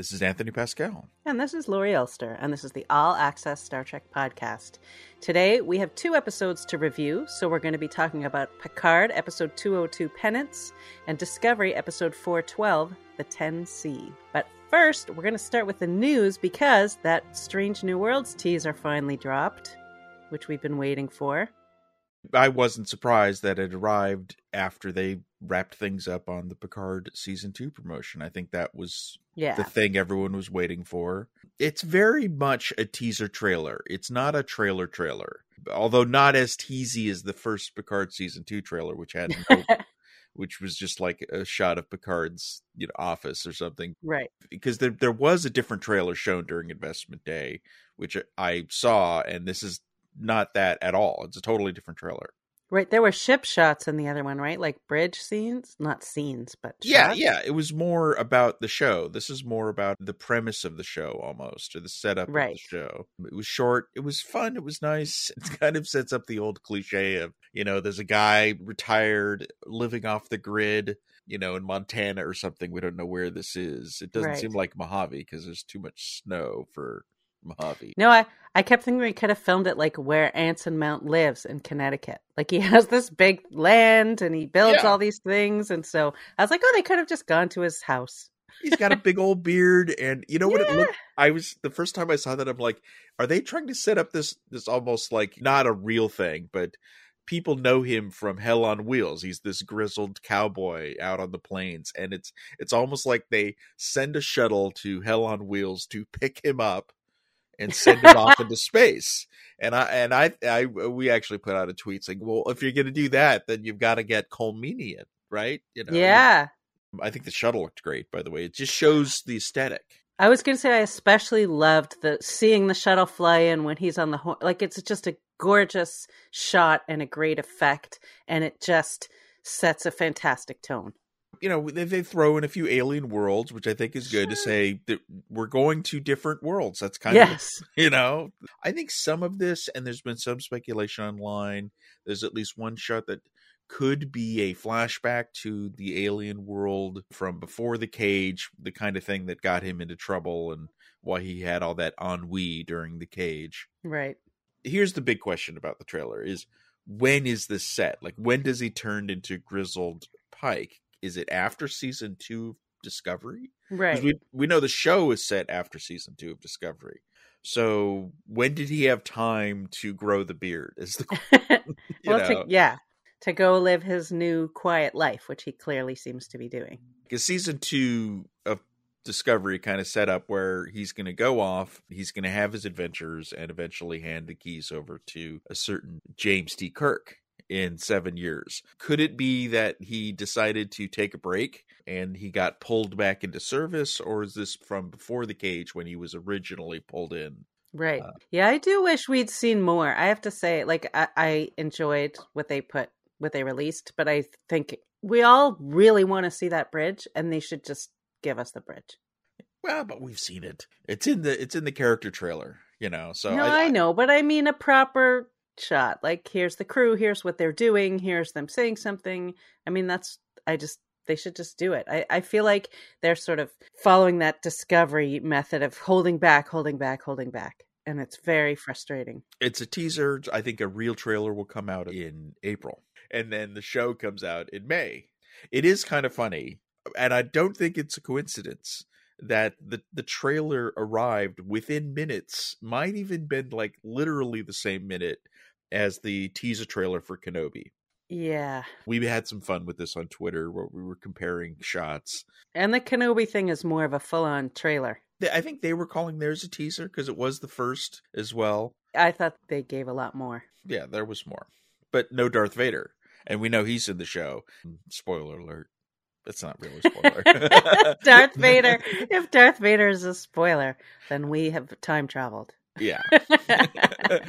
This is Anthony Pascale. And this is Laurie Ulster, and this is the All Access Star Trek podcast. Today, we have two episodes to review, so we're going to be talking about Picard, episode 202, Penance, and Discovery, episode 412, The 10C. But first, we're going to start with the news because that Strange New Worlds teaser finally dropped, which we've been waiting for. I wasn't surprised that it arrived after they wrapped things up on the Picard season two promotion. I think that was Yeah. the thing everyone was waiting for. It's very much a teaser trailer. It's not a trailer trailer, although not as teasy as the first Picard season two trailer, which had no, which was just like a shot of Picard's you know office or something. right. Because there there was a different trailer shown during Investment Day, which I saw, and this is not that at all. It's a totally different trailer. Right. There were ship shots in the other one, right? Like bridge scenes? Not scenes, but Yeah, shots? yeah. It was more about the show. This is more about the premise of the show almost, or the setup of Right. the show. It was short. It was fun. It was nice. It kind of sets up the old cliche of, you know, there's a guy retired living off the grid, you know, in Montana or something. We don't know where this is. It doesn't Right. seem like Mojave because there's too much snow for Mojave. No, I, I kept thinking we could have filmed it like where Anson Mount lives in Connecticut. Like he has this big land and he builds Yeah. all these things. And so I was like, oh, they could have just gone to his house. He's got a big old beard, and you know what it looked. I was the first time I saw that. I'm like, are they trying to set up this this almost like not a real thing, but people know him from Hell on Wheels. He's this grizzled cowboy out on the plains, and it's it's almost like they send a shuttle to Hell on Wheels to pick him up and send it off into space. And I and I I we actually put out a tweet saying, well, if you're going to do that, then you've got to get Colm Meaney in, right? You know, yeah. I think the shuttle looked great, by the way. It just shows the aesthetic. I was going to say I especially loved the seeing the shuttle fly in when he's on the horn. Like it's just a gorgeous shot and a great effect. And it just sets a fantastic tone. You know, they, they throw in a few alien worlds, which I think is good to say that we're going to different worlds. That's kind yes. of, you know, I think some of this, and there's been some speculation online, there's at least one shot that could be a flashback to the alien world from before the cage, the kind of thing that got him into trouble and why he had all that ennui during the cage. Right. here's the big question about the trailer is when is this set like when does he turn into grizzled pike is it after season two of discovery Right. we, we know the show is set after season two of discovery so when did he have time to grow the beard is the well, to, yeah. To go live his new quiet life, which he clearly seems to be doing. because season two of discovery kind of set up where he's going to go off he's going to have his adventures and eventually hand the keys over to a certain james t kirk in seven years could it be that he decided to take a break and he got pulled back into service or is this from before the cage when he was originally pulled in Right. Uh, yeah, I do wish we'd seen more. I have to say, like, I, I enjoyed what they put, what they released, but I think we all really want to see that bridge, and they should just give us the bridge. well but we've seen it it's in the it's in the character trailer you know so no, I, know, but I mean a proper shot. Like, here's the crew, here's what they're doing, here's them saying something. I mean, that's, I just, they should just do it. I, I feel like they're sort of following that discovery method of holding back, holding back, holding back. And it's very frustrating. it's a teaser. I think a real trailer will come out in April, and then the show comes out in May. It is kind of funny, and I don't think it's a coincidence that the the trailer arrived within minutes, might even been like literally the same minute as the teaser trailer for Kenobi. Yeah. We had some fun with this on Twitter where we were comparing shots. And the Kenobi thing is more of a full on trailer. I think they were calling theirs a teaser because it was the first as well. I thought they gave a lot more. Yeah, there was more, but no Darth Vader, and we know he's in the show. Mm, spoiler alert! That's not really a spoiler. Darth Vader. If Darth Vader is a spoiler, then we have time traveled. yeah.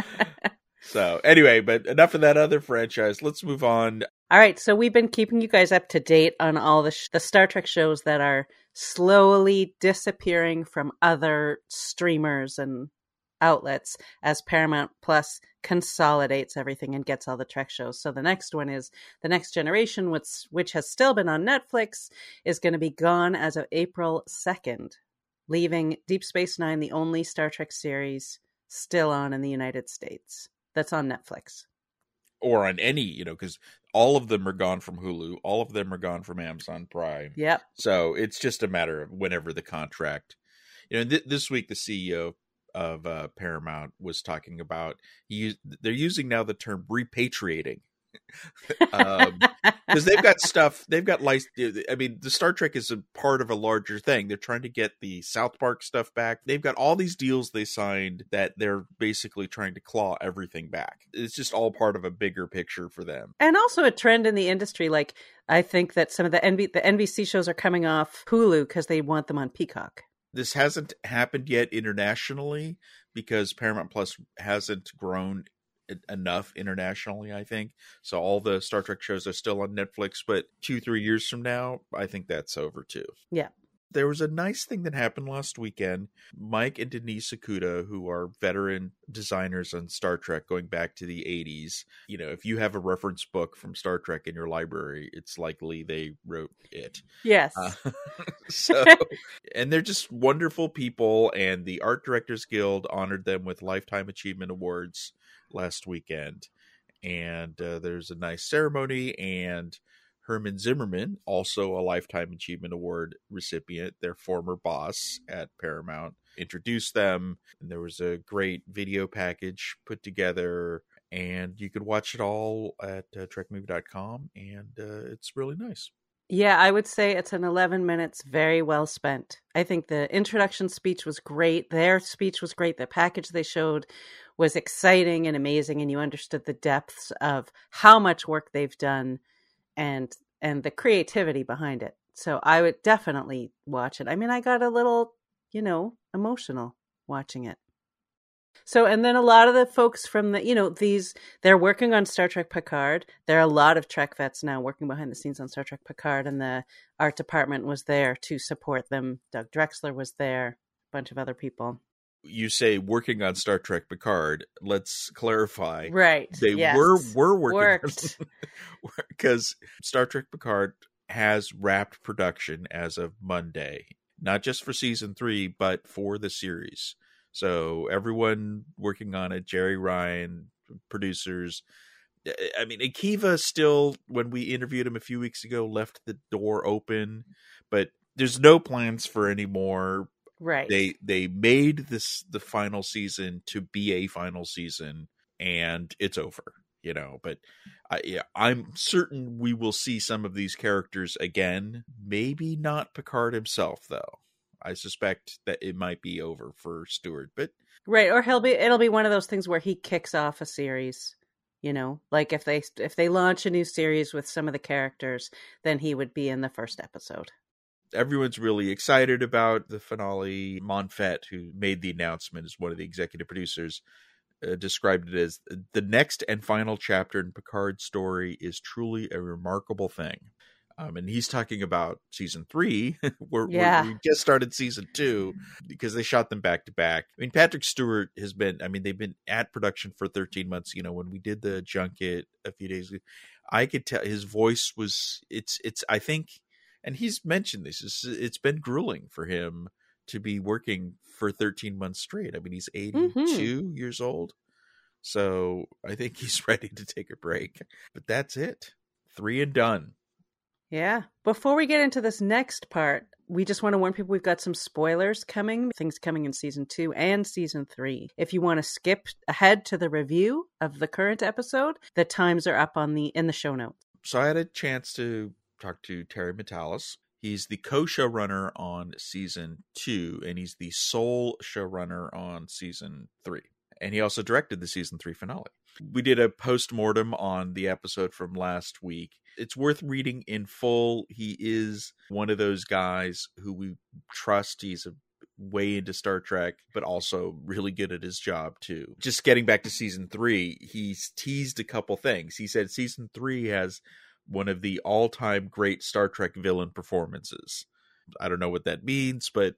so anyway, but enough of that other franchise. Let's move on. All right, so we've been keeping you guys up to date on all the sh- the Star Trek shows that are slowly disappearing from other streamers and outlets as Paramount Plus consolidates everything and gets all the Trek shows. So the next one is The Next Generation, which which has still been on Netflix, is going to be gone as of April 2nd. leaving Deep Space Nine the only Star Trek series still on in the United States. That's on Netflix. Or on any, you know, because all of them are gone from Hulu, all of them are gone from Amazon Prime. Yep. So it's just a matter of whenever the contract. You know, th- this week the CEO of uh, Paramount was talking about he they're using now the term repatriating. Because um, they've got stuff they've got like i mean the star trek is a part of a larger thing. They're trying to get the south park stuff back. They've got all these deals they signed that they're basically trying to claw everything back. It's just all part of a bigger picture for them. And also a trend in the industry like i think that some of the NB- the nbc shows are coming off hulu because they want them on peacock this hasn't happened yet internationally because paramount plus hasn't grown enough internationally, I think. So all the Star Trek shows are still on Netflix, but two, three years from now, I think that's over too. Yeah. There was a nice thing that happened last weekend. Mike and Denise Okuda, who are veteran designers on Star Trek going back to the 80s, you know, if you have a reference book from Star Trek in your library, it's likely they wrote it. Yes. Uh, so, and they're just wonderful people, and the Art Directors Guild honored them with Lifetime Achievement Awards last weekend, and uh, there's a nice ceremony. And Herman Zimmerman, also a Lifetime Achievement Award recipient, their former boss at Paramount, introduced them. And there was a great video package put together, and you could watch it all at uh, TrekMovie.com, and uh, it's really nice. Yeah, I would say it's an 11 minutes very well spent. I think the introduction speech was great. Their speech was great. The package they showed was exciting and amazing and you understood the depths of how much work they've done and and the creativity behind it. So I would definitely watch it. I mean, I got a little, you know, emotional watching it. So, and then a lot of the folks from the, you know, these, they're working on Star Trek Picard. There are a lot of Trek vets now working behind the scenes on Star Trek Picard, and the art department was there to support them. Doug Drexler was there, a bunch of other people. You say working on Star Trek Picard. Let's clarify. Right. They yes. were were working because Star Trek Picard has wrapped production as of Monday, not just for season three, but for the series. So everyone working on it, Jeri Ryan, producers. Eh, eh, I mean, Akiva still, when we interviewed him a few weeks ago, left the door open, but there's no plans for any more. Right. They they made this the final season to be a final season, and it's over. You know, but I, yeah, I'm certain we will see some of these characters again. Maybe not Picard himself, though. I suspect that it might be over for Stewart, but right, or he'll be it'll be one of those things where he kicks off a series. You know, like if they if they launch a new series with some of the characters, then he would be in the first episode. Everyone's really excited about the finale. Monfette, who made the announcement, is one of the executive producers. Uh, described it as the next and final chapter in Picard's story is truly a remarkable thing. Um, and he's talking about season three, where, yeah. we just started season two because they shot them back to back. I mean, Patrick Stewart has been, I mean, they've been at production for 13 months. You know, when we did the junket a few days ago, I could tell his voice was, it's, it's, I think, and he's mentioned this, it's, it's been grueling for him to be working for 13 months straight. I mean, he's 82 mm-hmm. years old. So I think he's ready to take a break. But that's it. Three and done. Yeah. Before we get into this next part, we just want to warn people we've got some spoilers coming, things coming in season two and season three. If you want to skip ahead to the review of the current episode, the times are up on the in the show notes. So I had a chance to talk to Terry Matalas. He's the co-showrunner on season two, and he's the sole showrunner on season three. And he also directed the season three finale. We did a post mortem on the episode from last week. It's worth reading in full. He is one of those guys who we trust. He's a way into Star Trek, but also really good at his job too. Just getting back to season three, he's teased a couple things. He said season three has one of the all time great Star Trek villain performances. I don't know what that means, but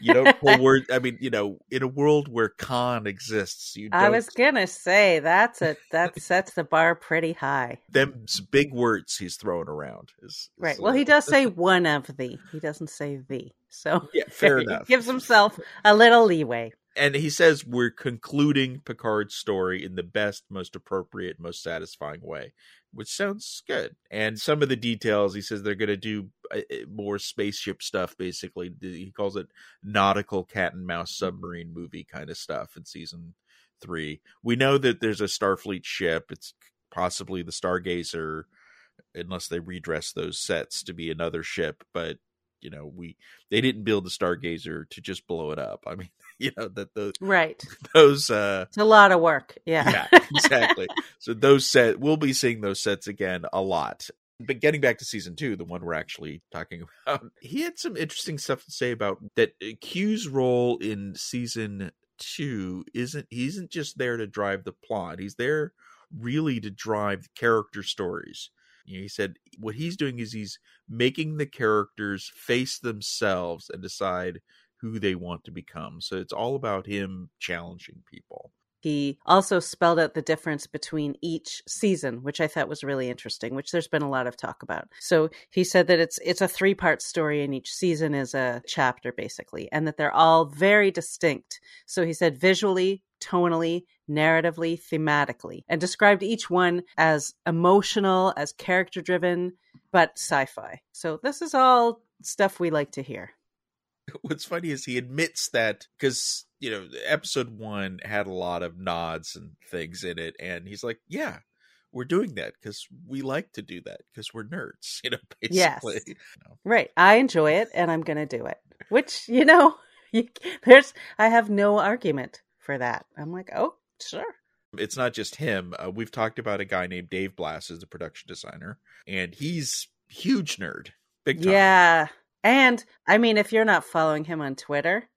you don't pull words. I mean, you know, in a world where Khan exists, you. Don't, I was gonna say that's a that sets the bar pretty high. Them big words he's throwing around is, is right. Well, uh, he does say one of the. He doesn't say the. So yeah, fair enough. gives himself a little leeway. And he says we're concluding Picard's story in the best, most appropriate, most satisfying way, which sounds good. And some of the details, he says they're going to do uh, uh, more spaceship stuff. Basically, he calls it nautical cat and mouse submarine movie kind of stuff in season three. We know that there's a Starfleet ship. It's possibly the Stargazer, unless they redress those sets to be another ship. But you know, we they didn't build the Stargazer to just blow it up. I mean, you know that the right those uh it's a lot of work. Yeah, yeah, exactly. so those set we'll be seeing those sets again a lot. But getting back to season two, the one we're actually talking about, he had some interesting stuff to say about that. Uh, Q's role in season two isn't he isn't just there to drive the plot. He's there really to drive the character stories. You know, he said what he's doing is he's making the characters face themselves and decide who they want to become. So it's all about him challenging people. He also spelled out the difference between each season, which I thought was really interesting, which there's been a lot of talk about. So he said that it's it's a three-part story and each season is a chapter basically, and that they're all very distinct. So he said visually, tonally, narratively, thematically, and described each one as emotional, as character driven, but sci fi. So this is all stuff we like to hear. What's funny is he admits that because, you know, episode one had a lot of nods and things in it. And he's like, yeah, we're doing that because we like to do that because we're nerds, you know, basically. Yes. You know. Right. I enjoy it and I'm going to do it, which, you know, there's, I have no argument for that. I'm like, oh, sure. It's not just him. Uh, we've talked about a guy named Dave Blass as the production designer, and he's huge nerd, big time. Yeah, and I mean, if you're not following him on Twitter,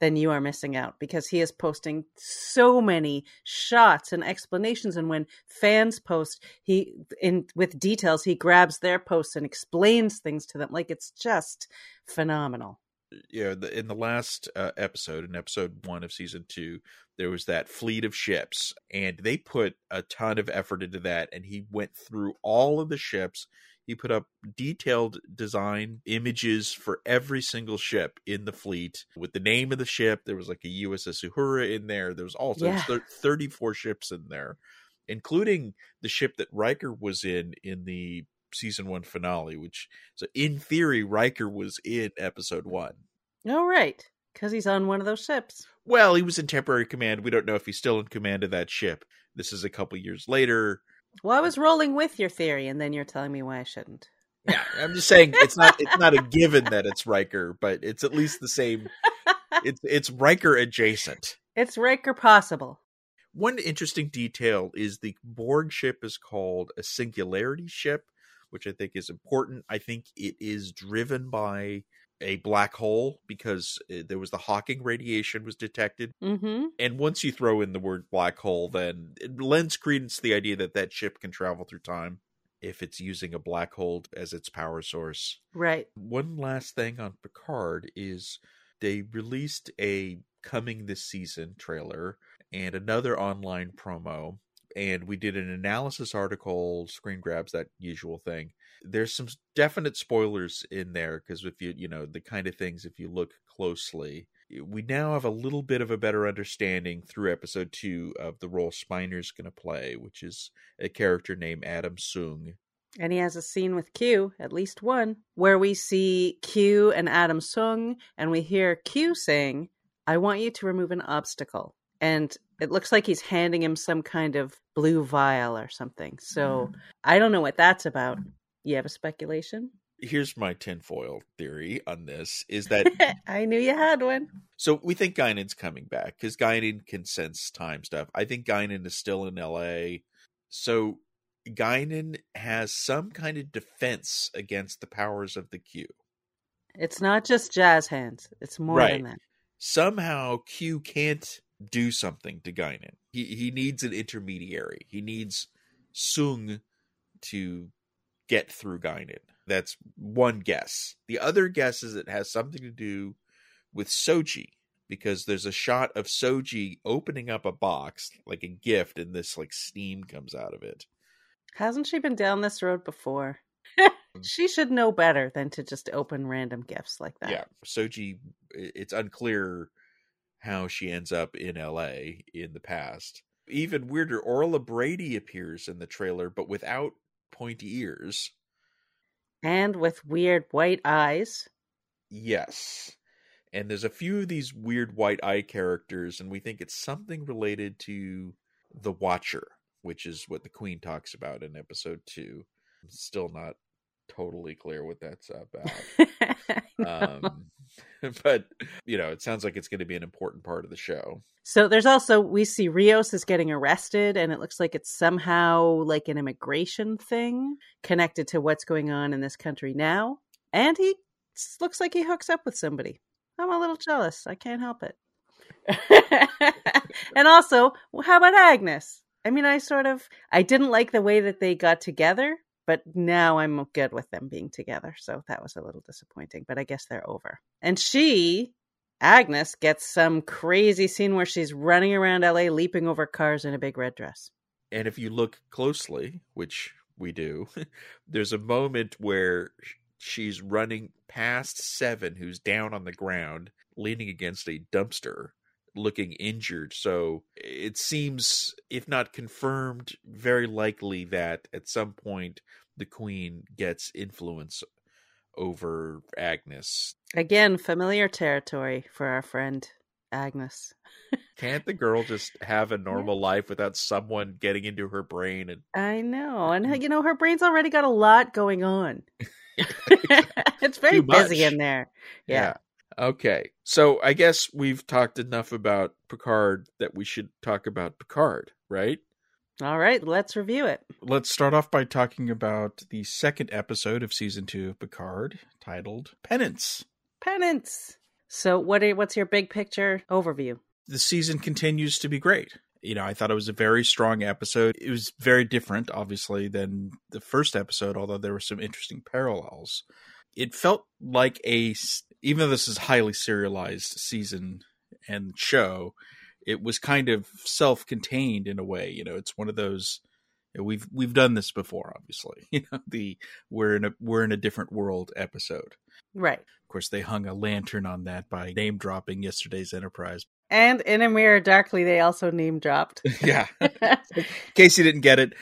then you are missing out because he is posting so many shots and explanations and when fans post he in with details he grabs their posts and explains things to them like it's just phenomenal yeah the, in the last uh, episode in episode 1 of season 2 there was that fleet of ships and they put a ton of effort into that and he went through all of the ships. He put up detailed design images for every single ship in the fleet with the name of the ship. There was like a uss uhura in there. There was also yeah. 34 ships in there including the ship that Riker was in in the season 1 finale which so in theory Riker was in episode 1 oh right because he's on one of those ships. Well, he was in temporary command. We don't know if he's still in command of that ship. This is a couple years later. Well, I was rolling with your theory, and then you're telling me why I shouldn't. Yeah, I'm just saying it's not it's not a given that it's Riker, but it's at least the same. It's it's Riker adjacent. It's Riker possible. One interesting detail is the Borg ship is called a singularity ship, which I think is important. I think it is driven by a black hole because uh, there was the Hawking radiation was detected. Mm-hmm. And once you throw in the word black hole, then it lends credence to the idea that that ship can travel through time if it's using a black hole as its power source. Right. One last thing on Picard is they released a coming this season trailer and another online promo and we did an analysis article, screen grabs, that usual thing. There's some definite spoilers in there because if you, you know, the kind of things, if you look closely, we now have a little bit of a better understanding through episode two of the role Spiner's going to play, which is a character named Adam Soong. And he has a scene with Q, at least one, where we see Q and Adam Soong, and we hear Q saying, I want you to remove an obstacle. And it looks like he's handing him some kind of blue vial or something. So mm. I don't know what that's about. You have a speculation? Here's my tinfoil theory on this is that I knew you had one. So we think Guinan's coming back because Guinan can sense time stuff. I think Guinan is still in LA. So Guinan has some kind of defense against the powers of the Q. It's not just jazz hands. It's more right. than that. Somehow Q can't do something to Guinan. He he needs an intermediary. He needs Soong to get through Guinan. That's one guess. The other guess is it has something to do with Soji because there's a shot of Soji opening up a box like a gift and this like steam comes out of it. Hasn't she been down this road before? She should know better than to just open random gifts like that. Yeah, Soji. It's unclear how she ends up in L.A. in the past. Even weirder, Orla Brady appears in the trailer, but without pointy ears. And with weird white eyes. Yes. And there's a few of these weird white eye characters, and we think it's something related to the Watcher, which is what the Queen talks about in episode two. Still not totally clear what that's about. um, but you know, it sounds like it's going to be an important part of the show. So there's also we see Rios is getting arrested, and it looks like it's somehow like an immigration thing connected to what's going on in this country now. And he looks like he hooks up with somebody. I'm a little jealous. I can't help it. and also, how about Agnes? I mean, I sort of I didn't like the way that they got together, but now I'm good with them being together. So that was a little disappointing, but I guess they're over. And she, Agnes, gets some crazy scene where she's running around LA leaping over cars in a big red dress. And if you look closely, which we do, there's a moment where she's running past Seven, who's down on the ground, leaning against a dumpster, looking injured. So it seems, if not confirmed, very likely that at some point the Queen gets influence over Agnes. Again, familiar territory for our friend Agnes. Can't the girl just have a normal yeah. life without someone getting into her brain and I know. And mm-hmm. you know her brain's already got a lot going on. it's very busy in there. Yeah. yeah. Okay. So I guess we've talked enough about Picard that we should talk about Picard, right? All right, let's review it. Let's start off by talking about the second episode of season 2 of Picard titled Penance. Penance. So what are, what's your big picture overview? The season continues to be great you know, I thought it was a very strong episode. It was very different, obviously, than the first episode, although there were some interesting parallels. It felt like a, even though this is highly serialized season and show, it was kind of self-contained in a way. You know, it's one of those we've we've done this before, obviously. You know, the we're in a we're in a different world episode. Right. Of course, they hung a lantern on that by name dropping yesterday's Enterprise. And in a mirror darkly, they also name dropped. yeah. in case you didn't get it,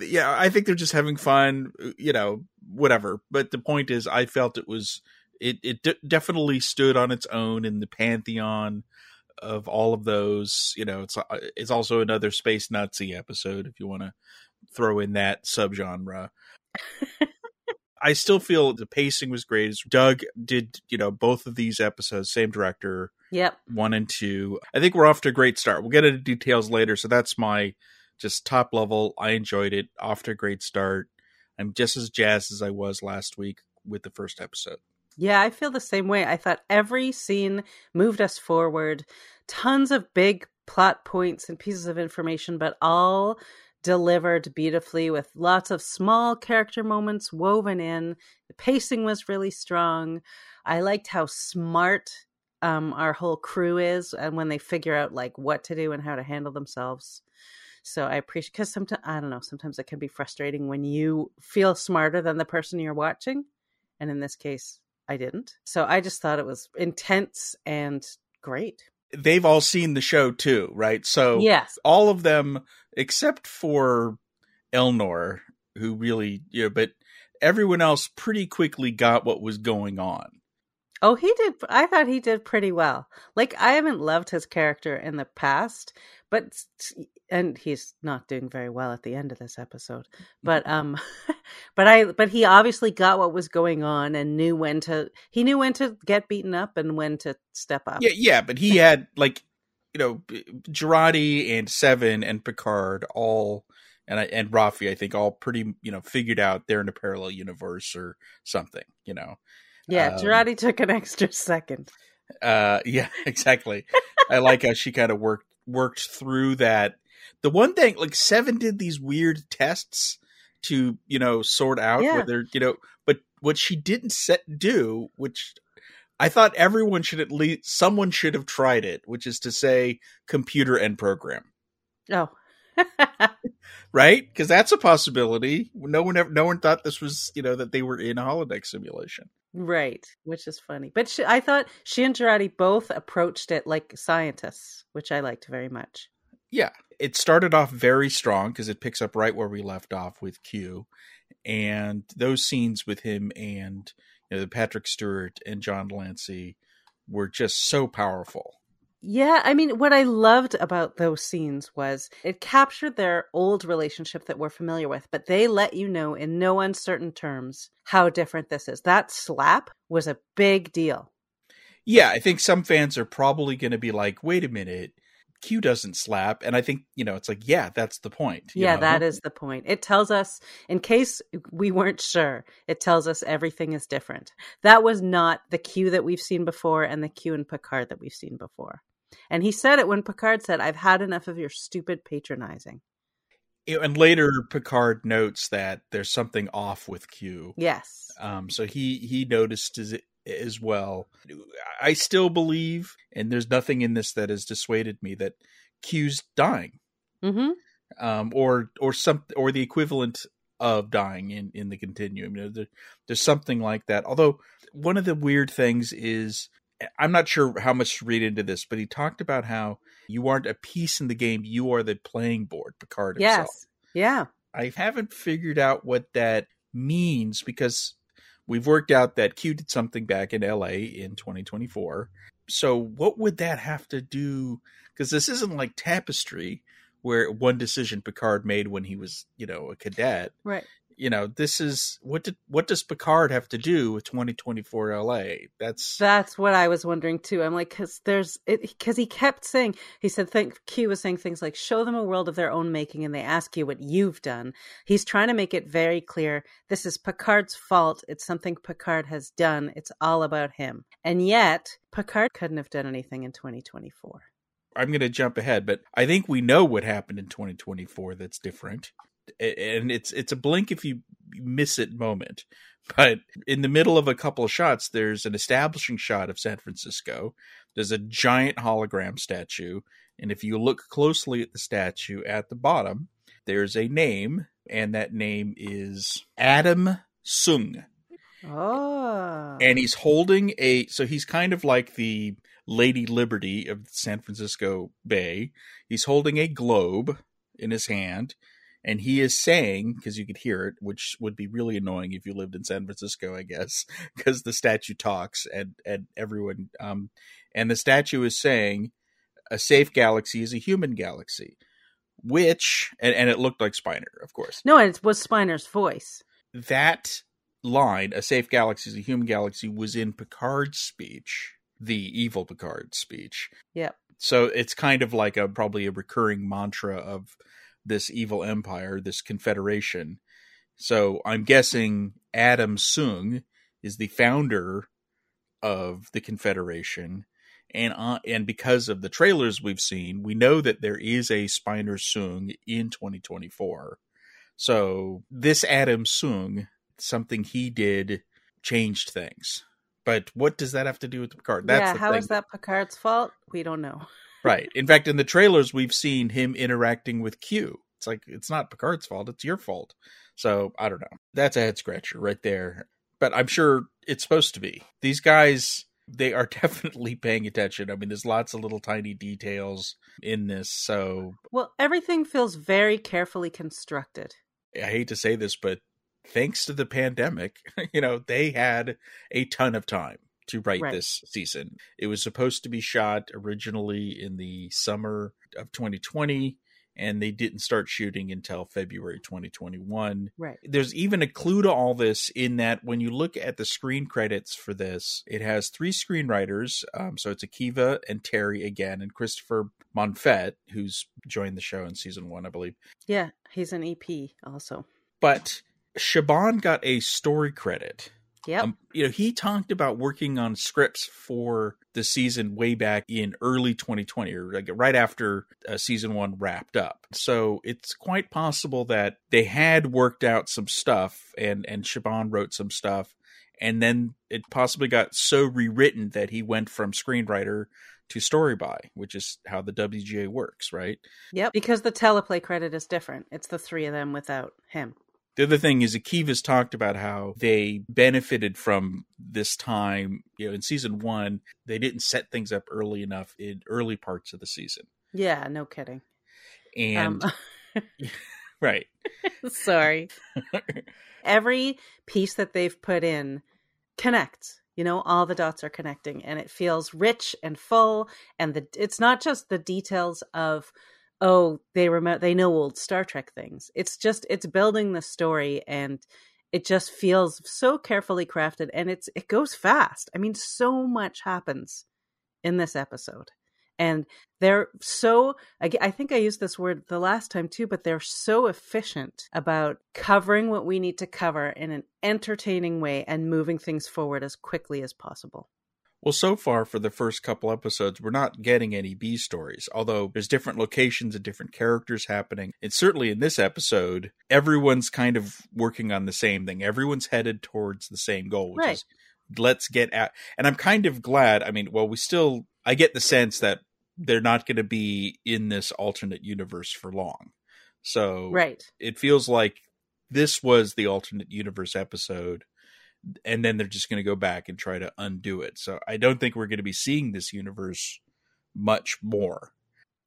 yeah, I think they're just having fun, you know, whatever. But the point is, I felt it was it it d- definitely stood on its own in the pantheon of all of those. You know, it's uh, it's also another space Nazi episode if you want to throw in that subgenre. I still feel the pacing was great. Doug did, you know, both of these episodes, same director. Yep. One and two. I think we're off to a great start. We'll get into details later. So that's my just top level. I enjoyed it. Off to a great start. I'm just as jazzed as I was last week with the first episode. Yeah, I feel the same way. I thought every scene moved us forward. Tons of big plot points and pieces of information, but all delivered beautifully with lots of small character moments woven in. The pacing was really strong. I liked how smart um, our whole crew is and when they figure out like what to do and how to handle themselves. So I appreciate because sometimes I don't know, sometimes it can be frustrating when you feel smarter than the person you're watching. And in this case, I didn't. So I just thought it was intense and great they've all seen the show too, right? So yes, all of them except for Elnor, who really, you know, but everyone else pretty quickly got what was going on. Oh, he did. I thought he did pretty well. Like I haven't loved his character in the past, but and he's not doing very well at the end of this episode. But um, but I but he obviously got what was going on and knew when to. He knew when to get beaten up and when to step up. Yeah, yeah. But he had like you know Jurati and Seven and Picard all and I, and Raffi I think all pretty you know figured out they're in a parallel universe or something. You know. Yeah, um, took an extra second. Uh, yeah, exactly. I like how she kind of worked worked through that. The one thing, like Seven did these weird tests to you know sort out yeah. whether you know, but what she didn't set do, which I thought everyone should at least someone should have tried it, which is to say computer and program. Oh. right? Because that's a possibility. No one ever, no one thought this was, you know, that they were in a holodeck simulation. Right, which is funny. But she, I thought she and Jurati both approached it like scientists, which I liked very much. Yeah, it started off very strong because it picks up right where we left off with Q, and those scenes with him and you know, the Patrick Stewart and John de Lancie were just so powerful. Yeah, I mean, what I loved about those scenes was it captured their old relationship that we're familiar with, but they let you know in no uncertain terms how different this is. That slap was a big deal. Yeah, I think some fans are probably going to be like, wait a minute, Q doesn't slap. And I think, you know, it's like, yeah, that's the point. Yeah, know? that is the point. It tells us, in case we weren't sure, it tells us everything is different. That was not the Q that we've seen before and the Q in Picard that we've seen before. And he said it when Picard said, I've had enough of your stupid patronizing. And later, Picard notes that there's something off with Q. Yes. Um, so he he noticed as, as well. I still believe, and there's nothing in this that has dissuaded me that Q's dying, mm-hmm. um, or or some or the equivalent of dying in in the continuum. You know, there, there's something like that. Although one of the weird things is I'm not sure how much to read into this, but he talked about how you aren't a piece in the game; you are the playing board. Picard himself. Yes. Yeah. I haven't figured out what that means because we've worked out that Q did something back in LA in 2024. So what would that have to do? Because this isn't like Tapestry, where one decision Picard made when he was, you know, a cadet. Right you know this is what did what does picard have to do with 2024 la that's that's what i was wondering too. I'm like because there's because he kept saying he said think q was saying things like show them a world of their own making and they ask you what you've done. He's trying to make it very clear this is picard's fault. It's something picard has done. It's all about him. And yet picard couldn't have done anything in 2024 I'm going to jump ahead, but I think we know what happened in 2024 that's different and it's it's a blink if you miss it moment. But in the middle of a couple of shots, there's an establishing shot of San Francisco. There's a giant hologram statue, and if you look closely at the statue at the bottom, there's a name, and that name is Adam Soong. Oh. And he's holding a so he's kind of like the Lady Liberty of San Francisco Bay. He's holding a globe in his hand and he is saying because you could hear it which would be really annoying if you lived in san francisco i guess because the statue talks and and everyone um and the statue is saying a safe galaxy is a human galaxy which and, and it looked like spiner of course. No it was spiner's voice. That line a safe galaxy is a human galaxy was in picard's speech the evil picard speech. Yep. So it's kind of like a probably a recurring mantra of this evil empire, this confederation. So I'm guessing Adam Soong is the founder of the confederation, and uh, and because of the trailers we've seen, we know that there is a Spiner Soong in 2024. So this Adam Soong, something he did, changed things. But what does that have to do with Picard? That's yeah, how thing. is that Picard's fault? We don't know. Right. In fact, in the trailers, we've seen him interacting with Q. It's like it's not Picard's fault; it's your fault. So I don't know. That's a head scratcher right there. But I'm sure it's supposed to be. These guys, they are definitely paying attention. I mean, there's lots of little tiny details in this. So well, everything feels very carefully constructed. I hate to say this, but thanks to the pandemic, you know, they had a ton of time to write right. this season. It was supposed to be shot originally in the summer of 2020 and they didn't start shooting until February 2021. Right. There's even a clue to all this in that when you look at the screen credits for this, it has three screenwriters. Um, so it's Akiva and Terry again, and Christopher Monfette, who's joined the show in season one, I believe. Yeah, he's an EP also. But Chabon got a story credit. Yeah. Um, you know, he talked about working on scripts for the season way back in early 2020 or like right after uh, season one wrapped up. So it's quite possible that they had worked out some stuff and and Chabon wrote some stuff and then it possibly got so rewritten that he went from screenwriter to story by, which is how the WGA works, right? Yep. Because the teleplay credit is different. It's the three of them without him. The other thing is Akiva's talked about how they benefited from this time. You know, in season one, they didn't set things up early enough in early parts of the season. Yeah, no kidding. And um, right. Sorry. Every piece that they've put in connects you know all the dots are connecting and it feels rich and full and the it's not just the details of oh they remember they know old star trek things. It's just it's building the story and it just feels so carefully crafted and it's it goes fast. I mean so much happens in this episode. And they're so i think i used this word the last time too but they're so efficient about covering what we need to cover in an entertaining way and moving things forward as quickly as possible well, so far for the first couple episodes, we're not getting any B stories, although there's different locations and different characters happening. And certainly in this episode, everyone's kind of working on the same thing. Everyone's headed towards the same goal, which right. is let's get at. And I'm kind of glad. I mean, well, we still I get the sense that they're not going to be in this alternate universe for long. So right. it feels like this was the alternate universe episode and then they're just going to go back and try to undo it. So I don't think we're going to be seeing this universe much more.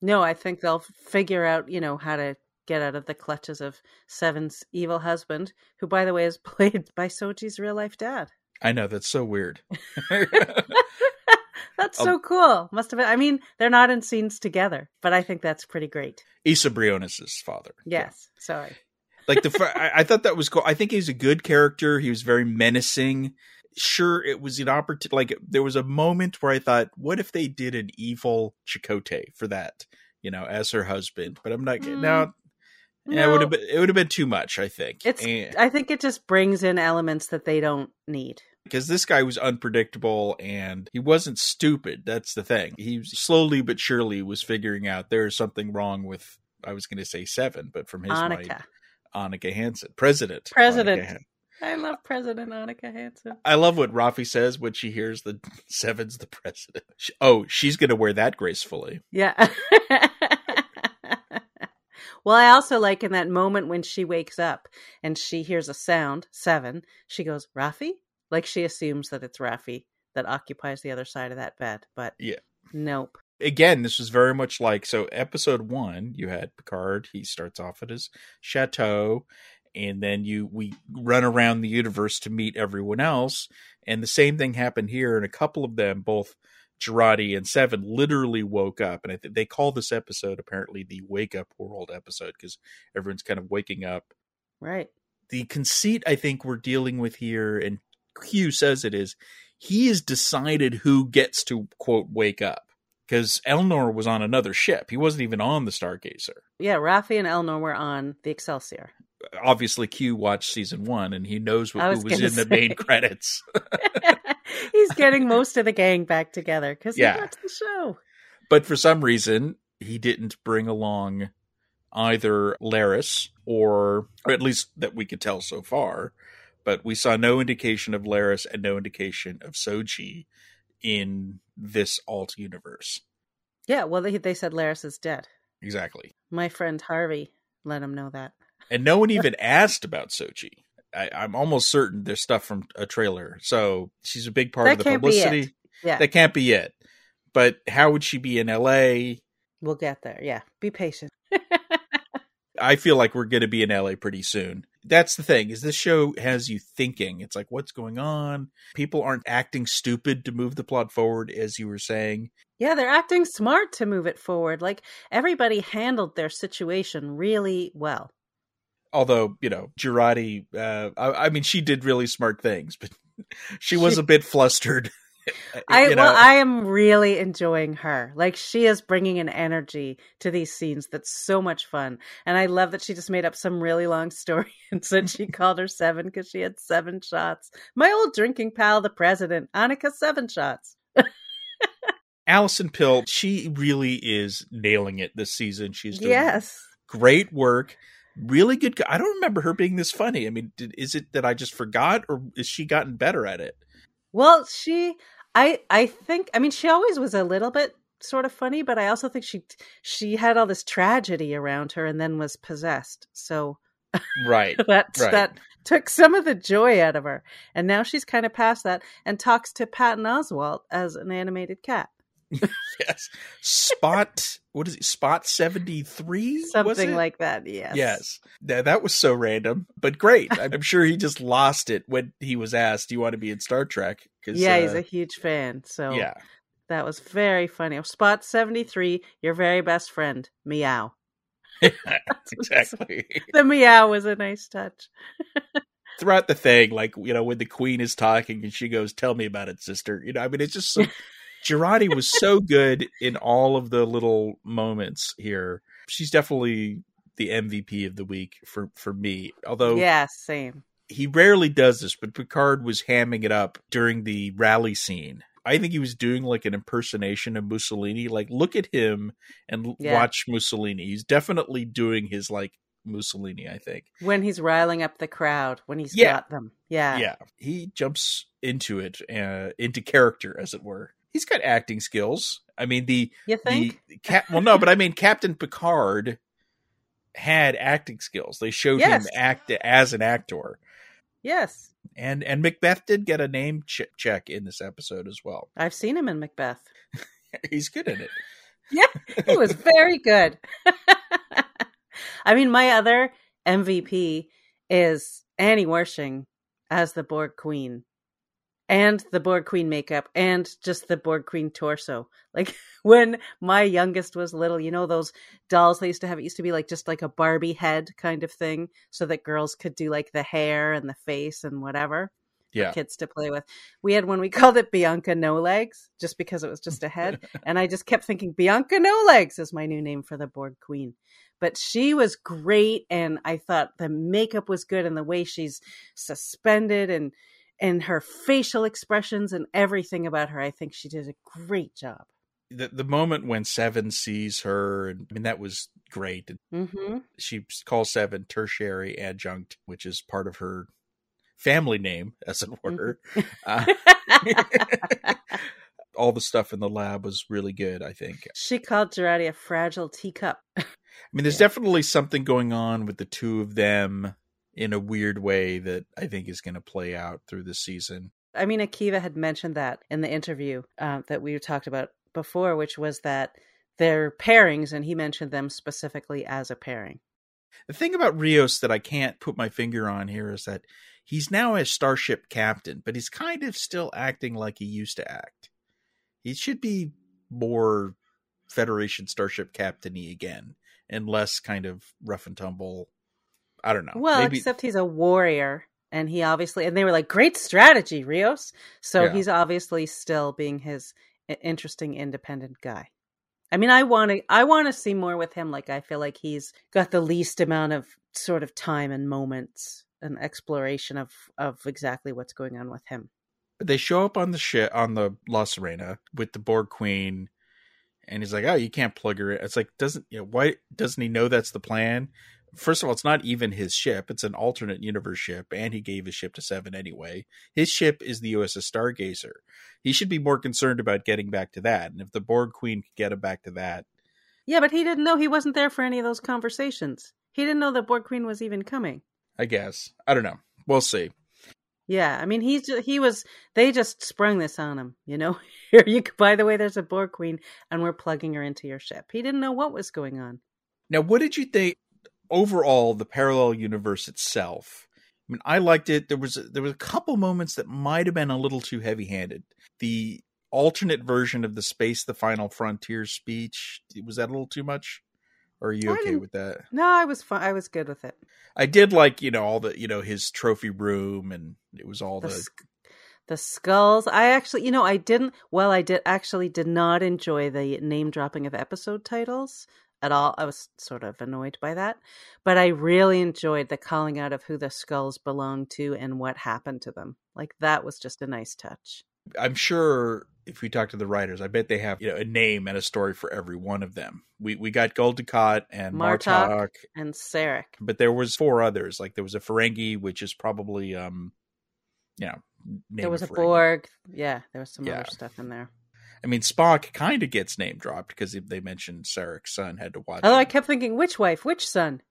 No, I think they'll figure out, you know, how to get out of the clutches of Seven's evil husband, who by the way is played by Soji's real life dad. I know that's so weird. That's so um, cool. Must have been. I mean, they're not in scenes together, but I think that's pretty great. Isa Briones' father. Yes. Yeah. Sorry. Like the, I, I thought that was cool. I think he's a good character. He was very menacing. Sure, it was an opportunity. Like there was a moment where I thought, what if they did an evil Chakotay for that? You know, as her husband. But I'm not. Mm. Now no. Yeah, it would have been it would have been too much, I think. It's and, I think it just brings in elements that they don't need because this guy was unpredictable and he wasn't stupid. That's the thing. He slowly but surely was figuring out there's something wrong with. I was going to say seven, but from his Annika. mind, Annika Hansen, president, president. I love President Annika Hansen. I love what Raffi says when she hears the Seven's the president. Oh, she's going to wear that gracefully. Yeah. well, I also like in that moment when she wakes up and she hears a sound, Seven, she goes, Raffi? Like she assumes that it's Raffi that occupies the other side of that bed, but yeah, nope. Again, this was very much like so. Episode one, you had Picard. He starts off at his chateau, and then you we run around the universe to meet everyone else. And the same thing happened here, and a couple of them, both Jurati and Seven, literally woke up. And I think they call this episode apparently the "Wake Up World" episode because everyone's kind of waking up. Right. The conceit I think we're dealing with here, and Q says it is, he has decided who gets to quote wake up because Elnor was on another ship. He wasn't even on the Stargazer. Yeah, Raffi and Elnor were on the Excelsior. Obviously, Q watched season one and he knows what, was who was in say. the main credits. He's getting most of the gang back together because yeah. he watched the show. But for some reason, he didn't bring along either Laris or, or at least that we could tell so far, but we saw no indication of Laris and no indication of Soji in this alt universe. Yeah, well, they, they said Laris is dead. Exactly. My friend Harvey let him know that. And no one even asked about Soji. I, am almost certain there's stuff from a trailer. So she's a big part that of the publicity. Yeah. That can't be it. But how would she be in LA? We'll get there. Yeah. Be patient. I feel like we're going to be in LA pretty soon that's the thing is this show has you thinking. It's like what's going on? People aren't acting stupid to move the plot forward as you were saying. Yeah they're acting smart to move it forward. Like everybody handled their situation really well. Although you know Jurati, uh, I, I mean she did really smart things but she was a bit flustered I know. well, I am really enjoying her. Like she is bringing an energy to these scenes that's so much fun, and I love that she just made up some really long story and said she called her seven because she had seven shots. My old drinking pal, the president, Annika, seven shots. Allison Pill, she really is nailing it this season. She's doing yes, great work. Really good. I don't remember her being this funny. I mean, did, is it that I just forgot, or is she gotten better at it? Well, she I I think I mean she always was a little bit sort of funny, but I also think she she had all this tragedy around her and then was possessed. So right that right. that took some of the joy out of her. And now she's kind of past that and talks to Patton Oswalt as an animated cat. yes. Spot what is it? Spot 73? Something like that, yes. Yes. That, that was so random, but great. I'm sure he just lost it when he was asked, Do you want to be in Star Trek? Because Yeah, uh, he's a huge fan. So Yeah. that was very funny. Spot 73, your very best friend, Meow. exactly. The meow was a nice touch. Throughout the thing, like, you know, when the queen is talking and she goes, Tell me about it, sister. You know, I mean, it's just so. Jurati was so good in all of the little moments here. She's definitely the MVP of the week for, for me. Although yeah, same. he rarely does this, but Picard was hamming it up during the rally scene. I think he was doing like an impersonation of Mussolini. Like, look at him and Yeah. watch Mussolini. He's definitely doing his like Mussolini. I think. When he's riling up the crowd, when he's Yeah. got them. Yeah. Yeah, he jumps into it, uh, into character, as it were. He's got acting skills. I mean, the You think? the cap. Well, no, but I mean, Captain Picard had acting skills. They showed Yes. him act as an actor, yes. and and Macbeth did get a name ch- check in this episode as well. I've seen him in Macbeth. He's good at it. Yeah, he was very good. I mean, my other MVP is Annie Wersching as the Borg Queen. And the Borg Queen makeup and just the Borg Queen torso. Like when my youngest was little, you know those dolls they used to have? It used to be like just like a Barbie head kind of thing, so that girls could do like the hair and the face and whatever Yeah, kids to play with. We had one we called it Bianca No Legs, just because it was just a head. and I just kept thinking Bianca No Legs is my new name for the Borg Queen. But she was great, and I thought the makeup was good, and the way she's suspended, and and her facial expressions, and everything about her. I think she did a great job. the the moment when Seven sees her, and I mean that was great. hmm She calls Seven tertiary adjunct, which is part of her family name, as it were. Uh, all the stuff in the lab was really good. I think. she called Jurati a fragile teacup. I mean, there's Yeah. definitely something going on with the two of them in a weird way that I think is going to play out through the season. I mean, Akiva had mentioned that in the interview uh, that we talked about before, which was that they're pairings, and he mentioned them specifically as a pairing. The thing about Rios that I can't put my finger on here is that he's now a starship captain, but he's kind of still acting like he used to act. He should be more Federation starship captainy again and less kind of rough and tumble. I don't know. Well, Maybe except he's a warrior, and he obviously, and they were like, great strategy, Rios. So Yeah. he's obviously still being his interesting, independent guy. I mean, I want to, I want to see more with him. Like, I feel like he's got the least amount of sort of time and moments and exploration of of exactly what's going on with him. They show up on the ship on the La Sirena with the Borg Queen, and he's like, "Oh, you can't plug her in." It's like, doesn't you know why doesn't he know that's the plan? First of all, it's not even his ship; it's an alternate universe ship, and he gave his ship to Seven anyway. His ship is the USS Stargazer. He should be more concerned about getting back to that, and if the Borg Queen could get him back to that, Yeah, but he didn't know he wasn't there for any of those conversations. He didn't know that Borg Queen was even coming. I guess I don't know. We'll see. Yeah, I mean, he's he was. They just sprung this on him. You know, here you. By the way, there's a Borg Queen, and we're plugging her into your ship. He didn't know what was going on. Now, what did you think overall the parallel universe itself? I mean, I liked it. There was there was a couple moments that might have been a little too heavy handed. The alternate version of the space, the final frontier speech was that a little too much? Or are you okay with that? No, I was fine. I was good with it. I did like you know all the you know his trophy room and it was all The, the, sk- the skulls. I actually, you know, I didn't. Well, I did actually did not enjoy the name dropping of episode titles at all. I was sort of annoyed by that, but I really enjoyed the calling out of who the skulls belonged to and what happened to them. Like that was just a nice touch. I'm sure if we talk to the writers, I bet they have you know a name and a story for every one of them. We we got Gul and Martok. Martok And Sarek. but there was four others. Like there was a Ferengi, which is probably um, you know, there was a Ferengi. Borg. Yeah, there was some Yeah. other stuff in there. I mean, Spock kind of gets name dropped because they mentioned Sarek's son had to watch. Although him. I kept thinking, which wife, which son?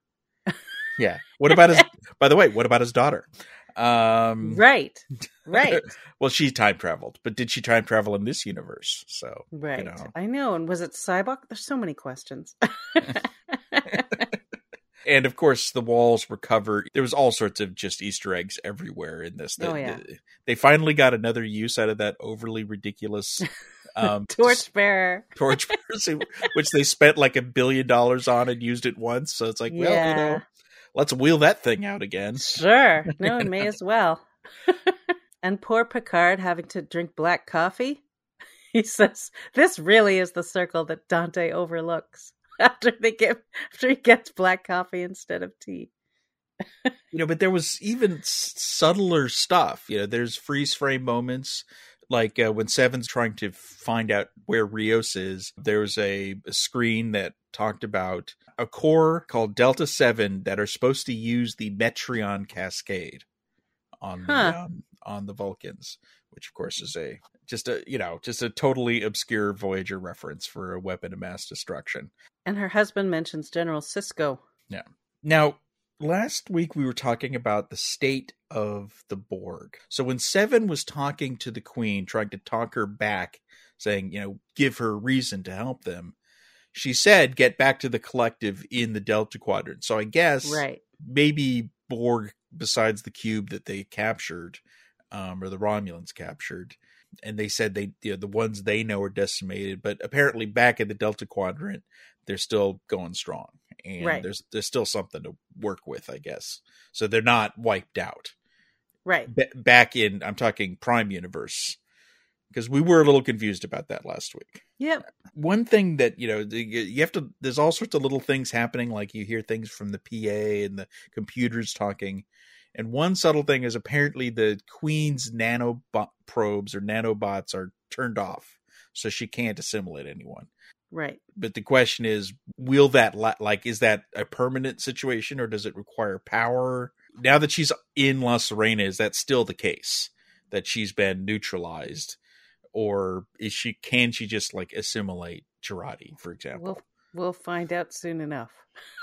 yeah. What about his? by the way, what about his daughter? Um, right, right, well, she time traveled, but did she time travel in this universe? So right. You know. I know. And was it Sybok? There's so many questions. and of course the walls were covered there was all sorts of just easter eggs everywhere in this Oh, they, yeah. they finally got another use out of that overly ridiculous um Torchbearer. torch person, which they spent like a billion dollars on and used it once so it's like well you know let's wheel that thing out again Sure. No, it may as well. and poor Picard having to drink black coffee. He says, This really is the circle that Dante overlooks. After they get after he gets black coffee instead of tea. you know but there was even subtler stuff you know there's freeze frame moments like uh, when seven's trying to find out where rios is there was a, a screen that talked about a core called delta 7 that are supposed to use the metreon cascade on the um, on the vulcans which of course is a just a you know just a totally obscure voyager reference for a weapon of mass destruction And her husband mentions General Sisko. Yeah. Now, last week we were talking about the state of the Borg. So when Seven was talking to the Queen, trying to talk her back, saying, you know, give her reason to help them, she said, get back to the collective in the Delta Quadrant. So I guess Right. maybe Borg, besides the cube that they captured, um, or the Romulans captured, and they said they, you know, the ones they know are decimated, but apparently back in the Delta Quadrant, they're still going strong, and Right. there's there's still something to work with, I guess. So they're not wiped out. Right. Ba back in, I'm talking Prime Universe, because we were a little confused about that last week Yeah. one thing that you know you have to there's all sorts of little things happening like you hear things from the pa and the computers talking and one subtle thing is apparently the queen's nanobot probes or nanobots are turned off so she can't assimilate anyone Right. but the question is will that la- like is that a permanent situation or does it require power now that she's in la sirena is that still the case that she's been neutralized or is she can she just like assimilate Jurati, for example We'll we'll find out soon enough.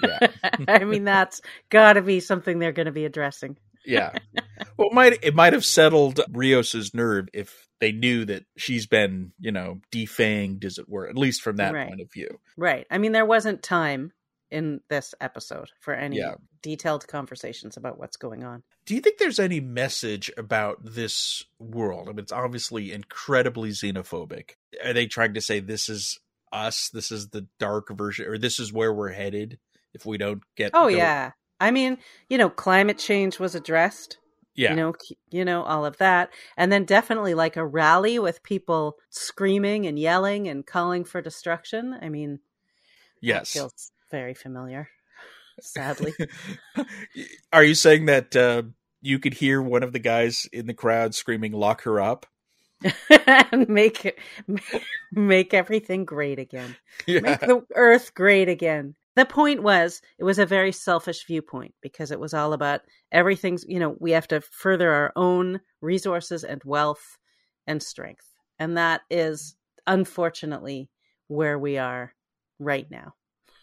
yeah I mean, that's got to be something they're going to be addressing. yeah well it might it might have settled rios's nerve if they knew that she's been you know defanged as it were at least from that Right. point of view Right. I mean, there wasn't time in this episode for any Yeah. detailed conversations about what's going on. Do you think there's any message about this world? I mean, it's obviously incredibly xenophobic. Are they trying to say this is us? This is the dark version, or this is where we're headed if we don't get? Oh go- yeah. I mean, you know, climate change was addressed. Yeah, You know, you know all of that, and then definitely like a rally with people screaming and yelling and calling for destruction. I mean, yes. feels very familiar. Sadly, Are you saying that uh, you could hear one of the guys in the crowd screaming "Lock her up"? and make make everything great again. Yeah, make the earth great again. The point was, it was a very selfish viewpoint because it was all about everything's, you know, we have to further our own resources and wealth and strength. And that is unfortunately where we are right now.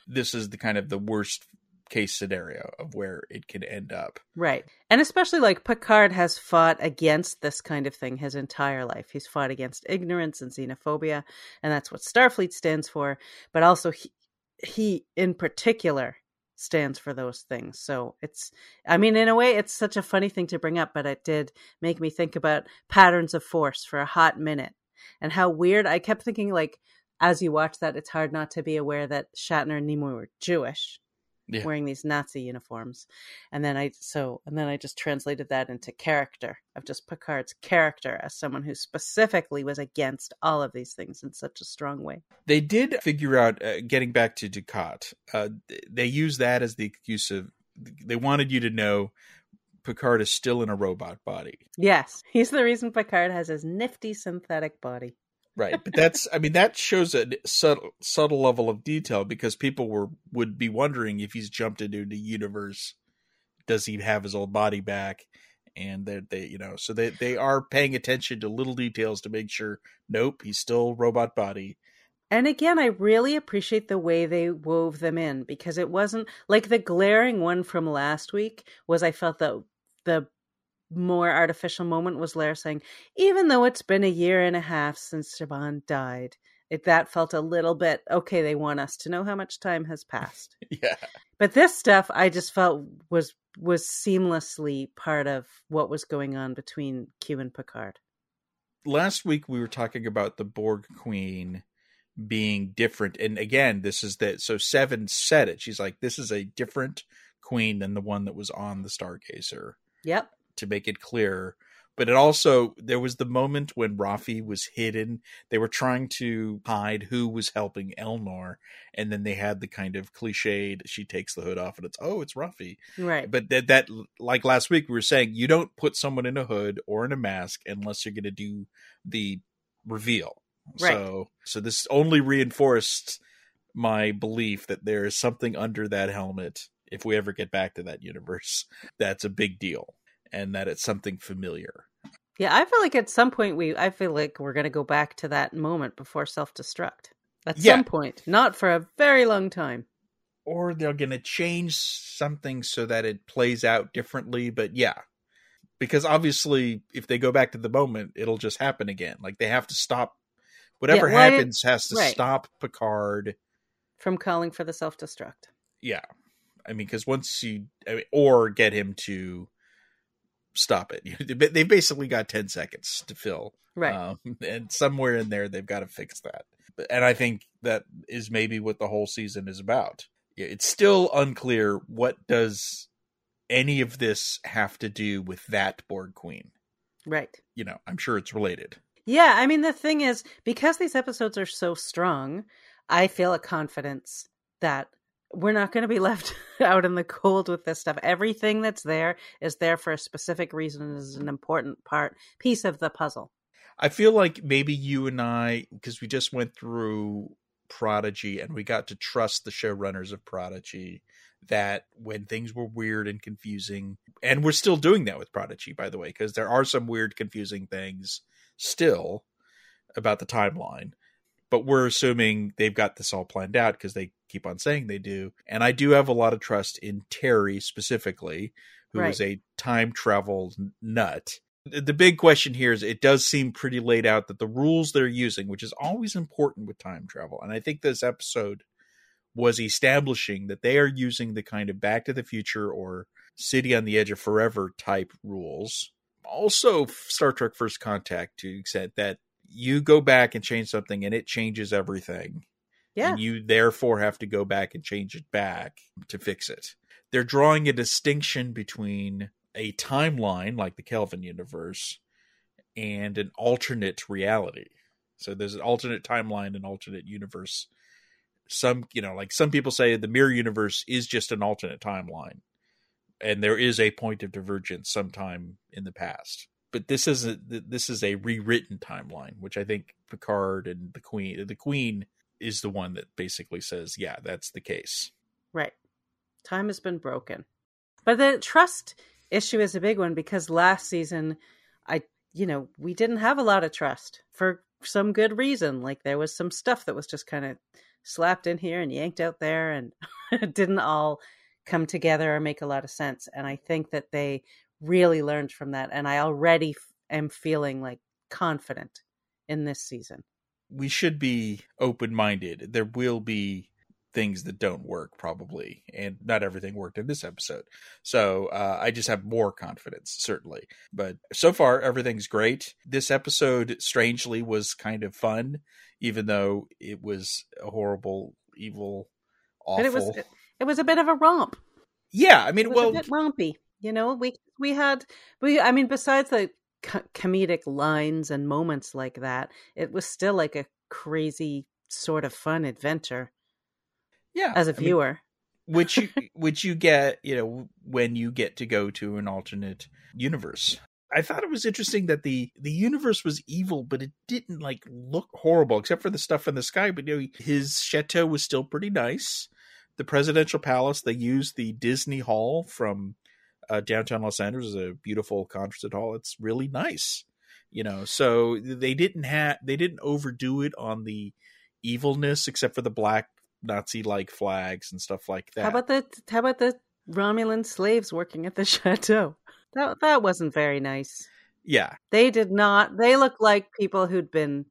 this is the kind of the worst case scenario of where it can end up. Right. And especially like Picard has fought against this kind of thing his entire life. He's fought against ignorance and xenophobia, and that's what Starfleet stands for. But also, he, he in particular stands for those things. So it's, I mean, in a way, it's such a funny thing to bring up, but it did make me think about patterns of force for a hot minute and how weird. I kept thinking, like, as you watch that, it's hard not to be aware that Shatner and Nimoy were Jewish Yeah. wearing these Nazi uniforms. And then I so and then I just translated that into character of just Picard's character as someone who specifically was against all of these things in such a strong way. They did figure out uh, getting back to Dukat. Uh, they used that as the excuse of they wanted you to know Picard is still in a robot body, Yes, he's the reason Picard has his nifty synthetic body. Right? But that's I mean that shows a subtle subtle level of detail because people were would be wondering if he's jumped into the universe, does he have his old body back? and they they you know so they they are paying attention to little details to make sure nope he's still robot body and again i really appreciate the way they wove them in because it wasn't like the glaring one from last week was i felt that the more artificial moment was Lair saying, even though it's been a year and a half since Zhaban died, it that felt a little bit okay, they want us to know how much time has passed. yeah. But this stuff I just felt was was seamlessly part of what was going on between Q and Picard. Last week we were talking about the Borg Queen being different. And again, this is that so Seven said it. She's like, this is a different queen than the one that was on the Stargazer. Yep to make it clear. But it also there was the moment when Raffi was hidden. They were trying to hide who was helping Elnor, and then they had the kind of cliched she takes the hood off and it's oh it's Raffi. Right. But that that like last week we were saying you don't put someone in a hood or in a mask unless you're gonna do the reveal. Right. So so this only reinforced my belief that there is something under that helmet if we ever get back to that universe that's a big deal and that it's something familiar. Yeah, I feel like at some point we I feel like we're going to go back to that moment before self-destruct. At yeah. some point, not for a very long time. Or they're going to change something so that it plays out differently, but yeah. Because obviously if they go back to the moment, it'll just happen again. Like they have to stop whatever yeah, happens has to right. stop Picard from calling for the self-destruct. Yeah. I mean, because once you, I mean, or get him to stop it. They've basically got 10 seconds to fill. Right. Um, and somewhere in there, they've got to fix that. And I think that is maybe what the whole season is about. It's still unclear what does any of this have to do with that Borg queen. Right. You know, I'm sure it's related. Yeah, I mean the thing is because these episodes are so strong, I feel a confidence that we're not going to be left out in the cold with this stuff. Everything that's there is there for a specific reason is an important part piece of the puzzle. I feel like maybe you and I because we just went through Prodigy and we got to trust the showrunners of Prodigy that when things were weird and confusing and we're still doing that with Prodigy by the way because there are some weird confusing things still about the timeline but we're assuming they've got this all planned out because they keep on saying they do. And I do have a lot of trust in Terry specifically, who right. is a time travel nut. The big question here is it does seem pretty laid out that the rules they're using, which is always important with time travel, and I think this episode was establishing that they are using the kind of back to the future or city on the edge of forever type rules. Also, Star Trek First Contact to extent that you go back and change something and it changes everything. Yeah. And you therefore have to go back and change it back to fix it. They're drawing a distinction between a timeline like the Kelvin universe and an alternate reality. So there's an alternate timeline, and alternate universe. Some, you know, like some people say the mirror universe is just an alternate timeline. And there is a point of divergence sometime in the past but this is a this is a rewritten timeline, which I think Picard and the Queen the Queen is the one that basically says, yeah, that's the case. Right. Time has been broken. But the trust issue is a big one because last season I you know, we didn't have a lot of trust for some good reason. Like there was some stuff that was just kind of slapped in here and yanked out there and didn't all come together or make a lot of sense. And I think that they really learned from that and i already f- am feeling like confident in this season. We should be open-minded. There will be things that don't work probably and not everything worked in this episode. So uh, i just have more confidence certainly. But so far everything's great. This episode strangely was kind of fun even though it was a horrible evil awful but it was it was a bit of a romp. Yeah i mean it well a bit rompy you know, we we had we I mean besides the co- comedic lines and moments like that, it was still like a crazy sort of fun adventure. Yeah, as a viewer. Mean, which you which you get, you know, when you get to go to an alternate universe. I thought it was interesting that the the universe was evil, but it didn't like look horrible, except for the stuff in the sky. But you know, his chateau was still pretty nice. The presidential palace, they used the Disney Hall from uh, downtown Los Angeles is a beautiful concert hall. It's really nice, you know. So they didn't have they didn't overdo it on the evilness, except for the black Nazi like flags and stuff like that. How about the how about the Romulan slaves working at the chateau? That that wasn't very nice. Yeah, They did not. They looked like people who'd been,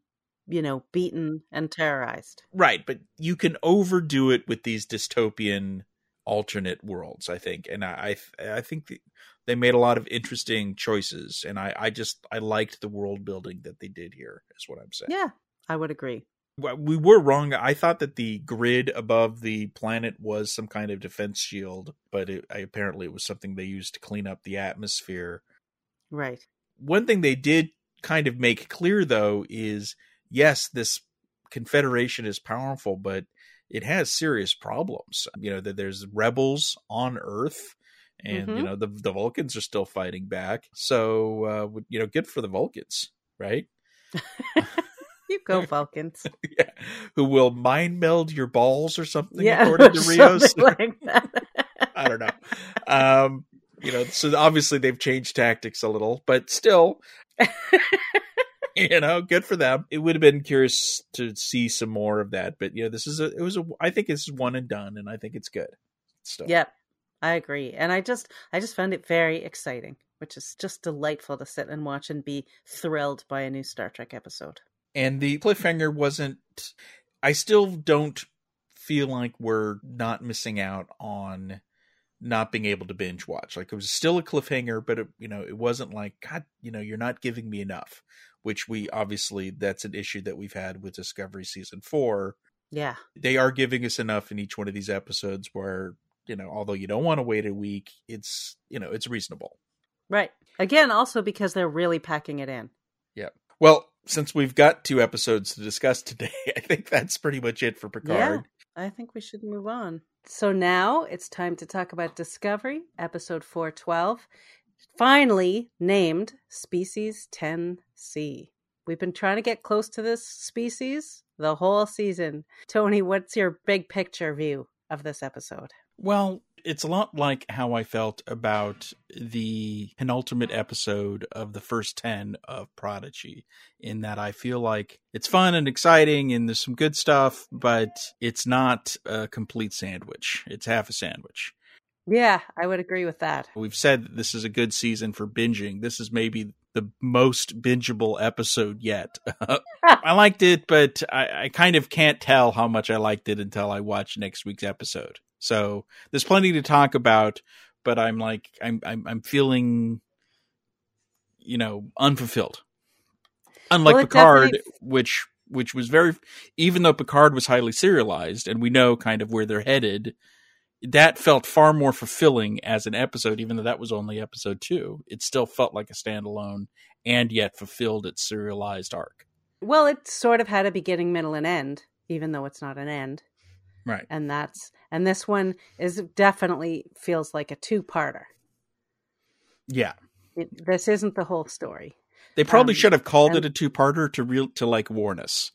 you know, beaten and terrorized. right. But you can overdo it with these dystopian alternate worlds. I think, and I I, I think the, they made a lot of interesting choices, and I I just I liked the world building that they did here. Is what I'm saying. Yeah, I would agree. We were wrong. I thought that the grid above the planet was some kind of defense shield, but it, I, apparently it was something they used to clean up the atmosphere. Right. One thing they did kind of make clear, though, is yes, this confederation is powerful, but it has serious problems. You know that there's rebels on Earth, and you Mhm. know the the Vulcans are still fighting back. So uh, you know, good for the Vulcans, right? You go, Vulcans. yeah, who will mind meld your balls or something yeah, according to Rios. like. I don't know. Um, you know, so obviously they've changed tactics a little, but still, you know, good for them. It would have been curious to see some more of that, but you know, this is a, it was a, I think it's one and done, and I think it's good. So Yep, I agree, and I just, I just found it very exciting, which is just delightful to sit and watch and be thrilled by a new Star Trek episode. and the cliffhanger wasn't. I still don't feel like we're not missing out on not being able to binge watch. Like it was still a cliffhanger, but it, you know, it wasn't like God. You know, you're not giving me enough. Which we obviously that's an issue that we've had with Discovery season four. Yeah, They are giving us enough in each one of these episodes where you know, although you don't want to wait a week, it's you know, it's reasonable. right. Again, also because they're really packing it in. Yeah. Well, since we've got two episodes to discuss today, I think that's pretty much it for Picard. Yeah, I think we should move on. So now it's time to talk about Discovery, episode 412, finally named Species 10C. We've been trying to get close to this species the whole season. Tony, what's your big picture view of this episode? Well, it's a lot like how I felt about the penultimate episode of the first 10 of Prodigy, in that I feel like it's fun and exciting and there's some good stuff, but it's not a complete sandwich. It's half a sandwich. Yeah, I would agree with that. We've said that this is a good season for binging. This is maybe the most bingeable episode yet. I liked it, but I, I kind of can't tell how much I liked it until I watch next week's episode. So there's plenty to talk about, but I'm like I'm I'm, I'm feeling, you know, unfulfilled. Unlike Well, Picard, definitely- which which was very, even though Picard was highly serialized, and we know kind of where they're headed. That felt far more fulfilling as an episode, even though that was only episode two. It still felt like a standalone, and yet fulfilled its serialized arc. Well, it sort of had a beginning, middle, and end, even though it's not an end. Right. And that's and this one is definitely feels like a two-parter. Yeah. It, this isn't the whole story. They probably Um, should have called and- it a two-parter to real to like warn us.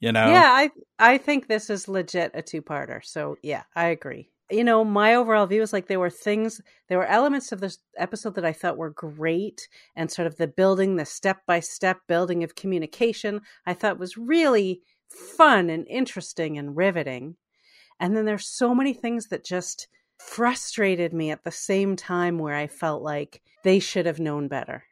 You know? Yeah, I I think this is legit a two-parter. So yeah, I agree. You know, my overall view is like there were things, there were elements of this episode that I thought were great, and sort of the building, the step-by-step building of communication, I thought was really fun and interesting and riveting. And then there's so many things that just frustrated me at the same time where I felt like they should have known better.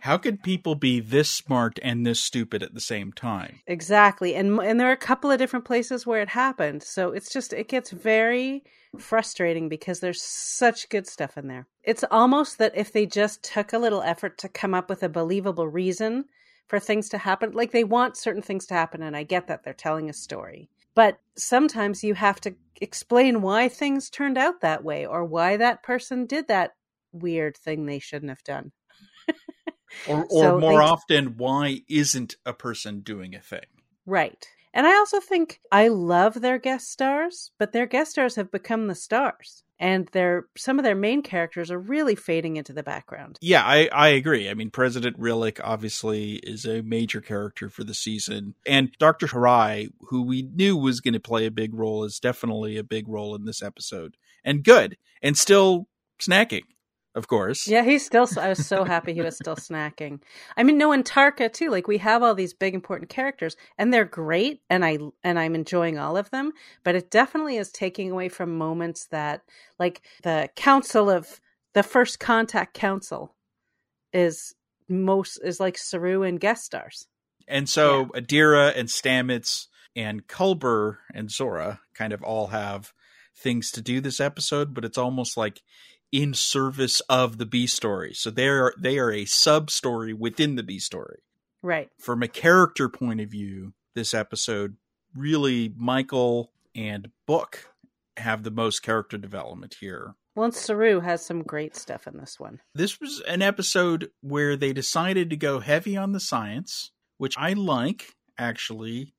How could people be this smart and this stupid at the same time? Exactly. And and there are a couple of different places where it happened. So it's just it gets very frustrating because there's such good stuff in there. It's almost that if they just took a little effort to come up with a believable reason for things to happen, like they want certain things to happen and I get that they're telling a story. But sometimes you have to explain why things turned out that way or why that person did that weird thing they shouldn't have done. Or, or So more they- often, why isn't a person doing a thing? Right. And I also think I love their guest stars, but their guest stars have become the stars. And their some of their main characters are really fading into the background. Yeah, I, I agree. I mean, President Rillak obviously is a major character for the season. And Dr. Hirai, who we knew was going to play a big role, is definitely a big role in this episode. And good. And still snacking. Of course. Yeah, he's still. I was so happy he was still snacking. I mean, no, and Tarka too. Like we have all these big important characters, and they're great, and I and I'm enjoying all of them. But it definitely is taking away from moments that, like the Council of the First Contact Council, is most is like Saru and guest stars. And so yeah. Adira and Stamets and Culber and Zora kind of all have things to do this episode, but it's almost like in service of the B story. So they are they are a sub story within the B story. Right. From a character point of view, this episode really Michael and Book have the most character development here. Well, and Saru has some great stuff in this one. This was an episode where they decided to go heavy on the science, which I like actually.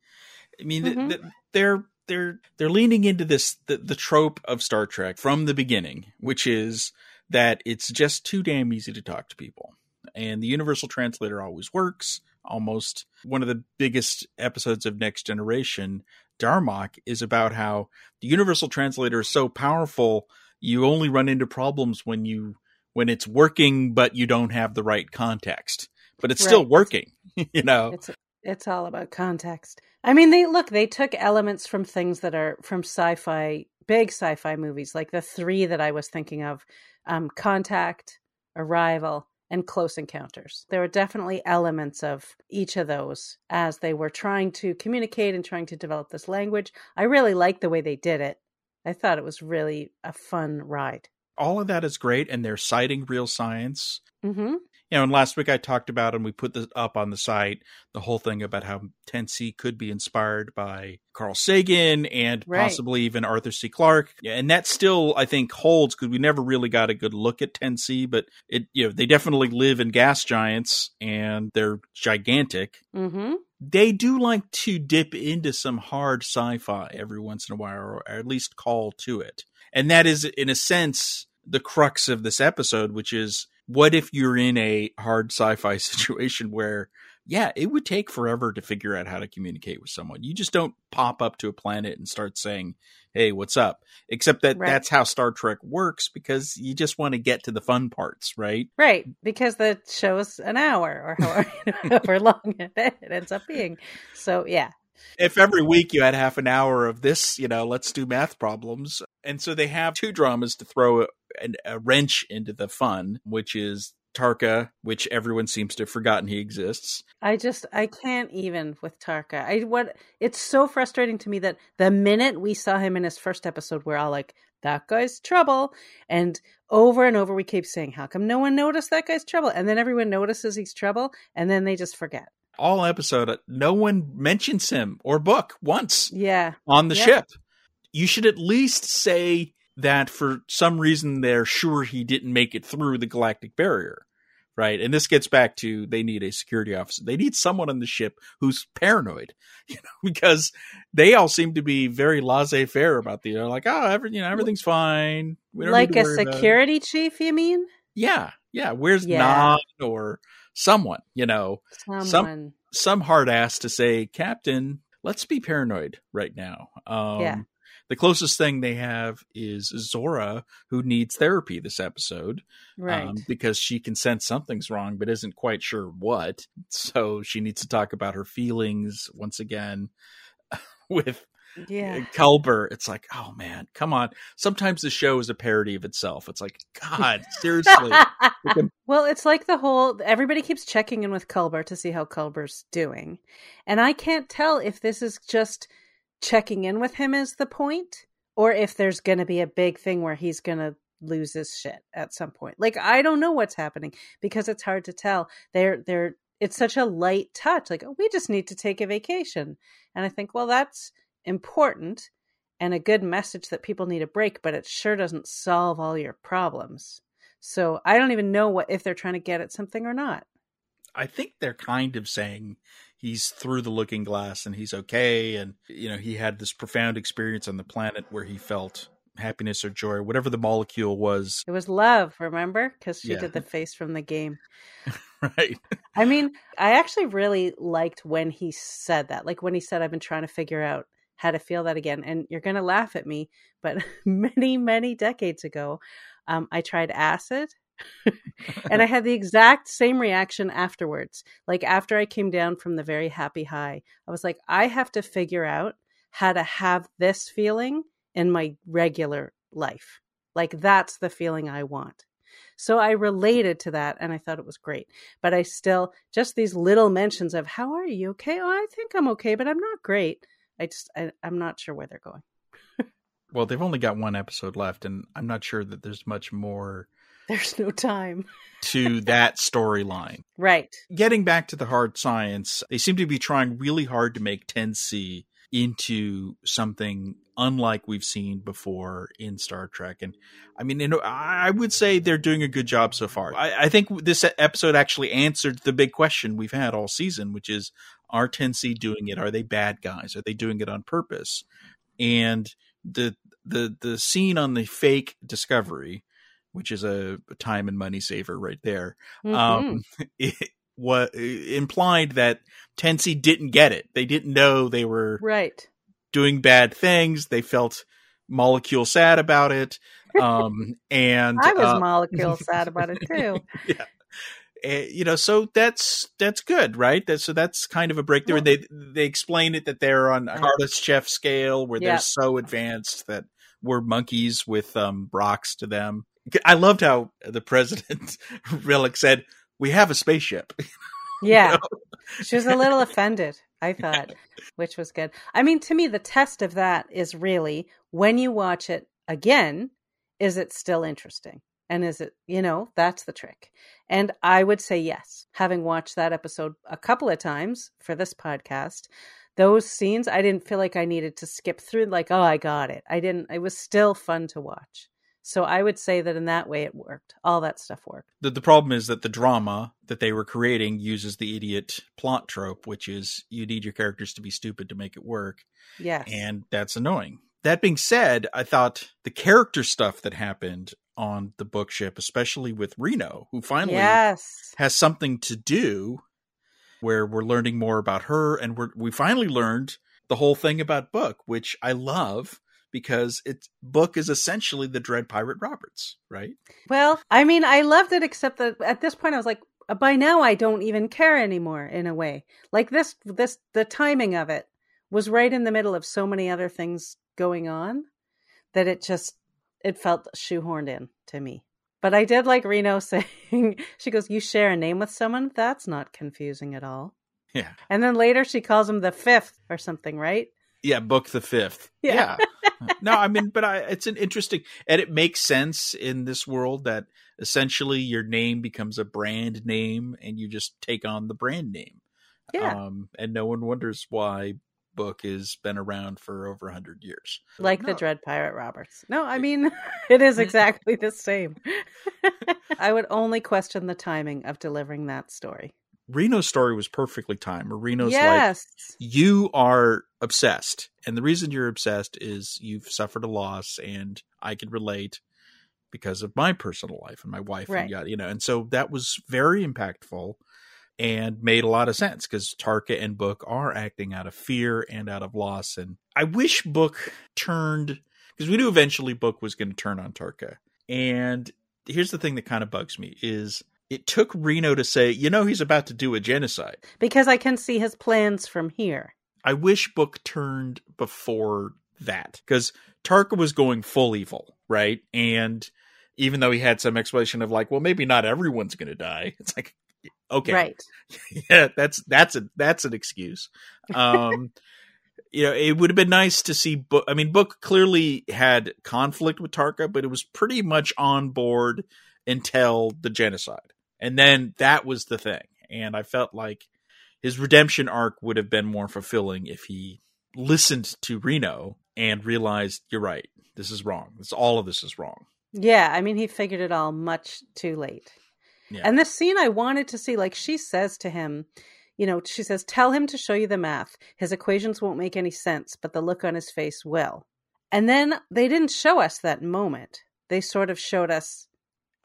I mean, mm-hmm. they're they're they're leaning into this the, the trope of Star Trek from the beginning, which is that it's just too damn easy to talk to people. And the universal translator always works. Almost one of the biggest episodes of Next Generation, Darmok, is about how the universal translator is so powerful you only run into problems when you when it's working but you don't have the right context. But it's right. still working, you know. It's it's all about context. I mean, they look, they took elements from things that are from sci-fi, big sci-fi movies, like the three that I was thinking of, um, Contact, Arrival, and Close Encounters. There were definitely elements of each of those as they were trying to communicate and trying to develop this language. I really liked the way they did it. I thought it was really a fun ride. All of that is great, and they're citing real science. Mm-hmm you know, and last week I talked about, and we put this up on the site, the whole thing about how 10C could be inspired by Carl Sagan and right. possibly even Arthur C. Clarke. Yeah, And that still, I think, holds because we never really got a good look at 10C, but it, you know, they definitely live in gas giants and they're gigantic. Mm-hmm. They do like to dip into some hard sci fi every once in a while, or at least call to it. And that is, in a sense, the crux of this episode, which is what if you're in a hard sci-fi situation where yeah it would take forever to figure out how to communicate with someone. You just don't pop up to a planet and start saying hey what's up? Except that right. that's how star trek works because you just want to get to the fun parts right? Right because the show is an hour or however, however long it ends up being. So yeah. If every week you had half an hour of this, you know, let's do math problems. And so they have two dramas to throw a, a wrench into the fun, which is Tarka, which everyone seems to have forgotten he exists. I just I can't even with Tarka. I what it's so frustrating to me that the minute we saw him in his first episode, we're all like, that guy's trouble. And over and over we keep saying, How come no one noticed that guy's trouble? And then everyone notices he's trouble and then they just forget all episode, no one mentions him or book once. Yeah. On the ship. You should at least say that for some reason they're sure he didn't make it through the galactic barrier. Right. And this gets back to they need a security officer. They need someone on the ship who's paranoid, you know, because they all seem to be very laissez faire about the, like, oh, every, you know, everything's fine. like a security chief, you mean? Yeah. Yeah. Where's yeah. Nod or someone, you know, someone. some some hard ass to say, Captain, let's be paranoid right now. Um, yeah. The closest thing they have is Zora, who needs therapy this episode, right? Um, because she can sense something's wrong, but isn't quite sure what. So she needs to talk about her feelings once again with yeah. Culber, it's like, oh man, come on. Sometimes the show is a parody of itself. It's like, God, seriously. well, it's like the whole everybody keeps checking in with Culber to see how Culber's doing. And I can't tell if this is just checking in with him is the point, or if there's gonna be a big thing where he's gonna lose his shit at some point. Like I don't know what's happening because it's hard to tell. They're they're it's such a light touch. Like, oh, we just need to take a vacation. And I think, well, that's important and a good message that people need a break, but it sure doesn't solve all your problems. So I don't even know what if they're trying to get at something or not. I think they're kind of saying he's through the looking glass and he's okay and you know he had this profound experience on the planet where he felt happiness or joy whatever the molecule was it was love remember because she yeah. did the face from the game right i mean i actually really liked when he said that like when he said i've been trying to figure out how to feel that again. And you're going to laugh at me, but many, many decades ago, um, I tried acid and I had the exact same reaction afterwards. Like after I came down from the very happy high, I was like, I have to figure out how to have this feeling in my regular life. Like that's the feeling I want. So I related to that and I thought it was great. But I still, just these little mentions of, how are you? Okay. Oh, I think I'm okay, but I'm not great. I just, I, I'm not sure where they're going. well, they've only got one episode left, and I'm not sure that there's much more. There's no time to that storyline. Right. Getting back to the hard science, they seem to be trying really hard to make 10C into something unlike we've seen before in Star Trek. And I mean, you know, I would say they're doing a good job so far. I, I, think this episode actually answered the big question we've had all season, which is are 10C doing it? Are they bad guys? Are they doing it on purpose? And the the the scene on the fake discovery, which is a time and money saver right there, mm-hmm. um, it, what implied that 10C didn't get it. They didn't know they were right doing bad things. They felt molecule sad about it. Um, and I was uh, molecule sad about it too. Yeah. Uh, you know, so that's that's good, right? That, so that's kind of a breakthrough. They they explain it that they're on a Kardashev scale, where they're so advanced that we're monkeys with um, rocks to them. I loved how the president Rillak said, "We have a spaceship." Yeah, you know? she was a little offended. I thought, which was good. I mean, to me, the test of that is really when you watch it again, is it still interesting? And is it, you know, that's the trick. And I would say yes. Having watched that episode a couple of times for this podcast, those scenes, I didn't feel like I needed to skip through, like, oh, I got it. I didn't, it was still fun to watch. So I would say that in that way it worked. All that stuff worked. The, the problem is that the drama that they were creating uses the idiot plot trope, which is you need your characters to be stupid to make it work. Yes. And that's annoying. That being said, I thought the character stuff that happened on the book ship, especially with Reno, who finally yes. has something to do where we're learning more about her and we're we finally learned the whole thing about book, which I love because its book is essentially the Dread Pirate Roberts, right? Well, I mean, I loved it, except that at this point I was like, uh, by now I don't even care anymore. In a way, like this, this the timing of it was right in the middle of so many other things going on that it just it felt shoehorned in to me. But I did like Reno saying, she goes, You share a name with someone? That's not confusing at all. Yeah. And then later she calls him the fifth or something, right? Yeah, book the fifth. Yeah. yeah. no, I mean, but I, it's an interesting, and it makes sense in this world that essentially your name becomes a brand name and you just take on the brand name. Yeah. Um, and no one wonders why book has been around for over 100 years. Like no. the Dread Pirate Roberts. No, I mean, it is exactly the same. I would only question the timing of delivering that story. Reno's story was perfectly timed. Reno's yes. like, you are obsessed. And the reason you're obsessed is you've suffered a loss and I can relate because of my personal life and my wife right. and yada, you know. And so that was very impactful and made a lot of sense because Tarka and Book are acting out of fear and out of loss. And I wish Book turned because we knew eventually Book was going to turn on Tarka. And here's the thing that kind of bugs me is it took Reno to say, you know, he's about to do a genocide. Because I can see his plans from here. I wish Book turned before that because Tarka was going full evil, right? And even though he had some explanation of like, well, maybe not everyone's going to die. It's like, okay, right? yeah, that's that's a that's an excuse. Um, you know, it would have been nice to see Book. I mean, Book clearly had conflict with Tarka, but it was pretty much on board until the genocide and then that was the thing. And I felt like his redemption arc would have been more fulfilling if he listened to Reno and realized, you're right, this is wrong. This all of this is wrong. Yeah, I mean, he figured it all much too late. Yeah. And the scene I wanted to see, like she says to him, you know, she says, Tell him to show you the math. His equations won't make any sense, but the look on his face will. And then they didn't show us that moment. They sort of showed us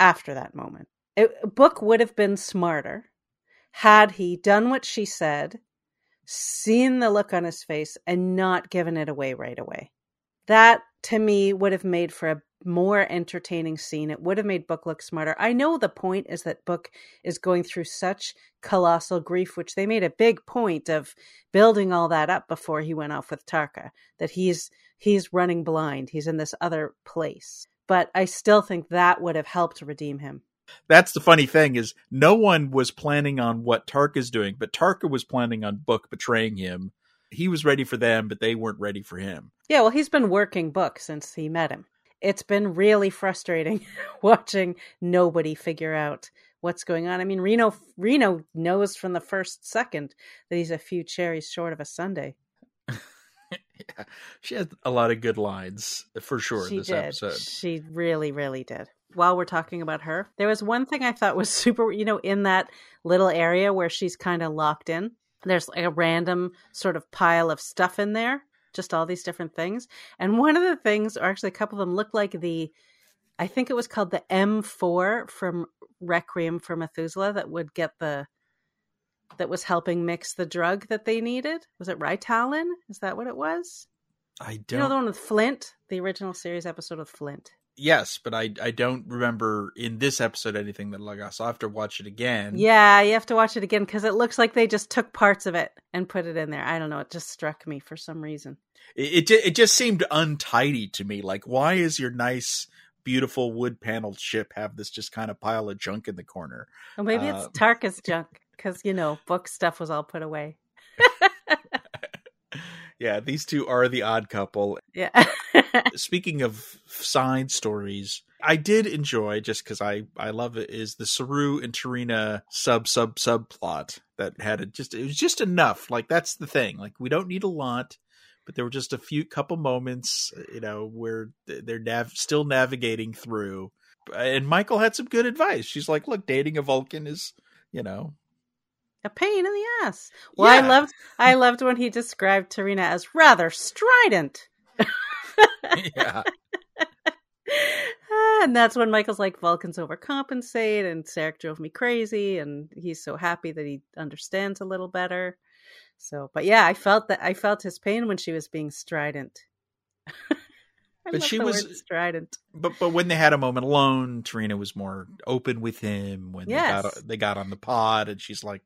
after that moment. It, Book would have been smarter had he done what she said, seen the look on his face, and not given it away right away. That to me would have made for a more entertaining scene. It would have made Book look smarter. I know the point is that Book is going through such colossal grief, which they made a big point of building all that up before he went off with Tarka. That he's he's running blind. He's in this other place. But I still think that would have helped redeem him. That's the funny thing is no one was planning on what Tarka's doing, but Tarka was planning on Book betraying him. He was ready for them, but they weren't ready for him. Yeah, well, he's been working Book since he met him. It's been really frustrating watching nobody figure out what's going on. I mean, Reno Reno knows from the first second that he's a few cherries short of a Sunday. yeah, she had a lot of good lines for sure she this did. episode. She really, really did. While we're talking about her, there was one thing I thought was super, you know, in that little area where she's kind of locked in. There's like a random sort of pile of stuff in there, just all these different things. And one of the things, or actually a couple of them, looked like the, I think it was called the M4 from Requiem for Methuselah that would get the that was helping mix the drug that they needed. Was it ryetalyn? Is that what it was? I don't. You know the one with Flint, the original series episode of Flint. Yes, but I I don't remember in this episode anything that like so I'll have to watch it again. Yeah, you have to watch it again because it looks like they just took parts of it and put it in there. I don't know. It just struck me for some reason. It it, it just seemed untidy to me. Like, why is your nice, beautiful wood paneled ship have this just kind of pile of junk in the corner? Well, maybe it's Uh, Tarka's junk because you know book stuff was all put away. Yeah, these two are the odd couple. Yeah. Speaking of side stories, I did enjoy just because I I love it is the Saru and T'Rina sub sub subplot that had it just it was just enough. Like that's the thing. Like we don't need a lot, but there were just a few couple moments, you know, where they're nav- still navigating through. And Michael had some good advice. She's like, "Look, dating a Vulcan is, you know, a pain in the ass. Well, I loved I loved when he described T'Rina as rather strident. yeah, Ah, and that's when Michael's like, Vulcans overcompensate, and Sarek drove me crazy, and he's so happy that he understands a little better. So, but yeah, I felt that I felt his pain when she was being strident. But she was- strident. but but when they had a moment alone, T'Rina was more open with him. When they got they got on the pod, and she's like,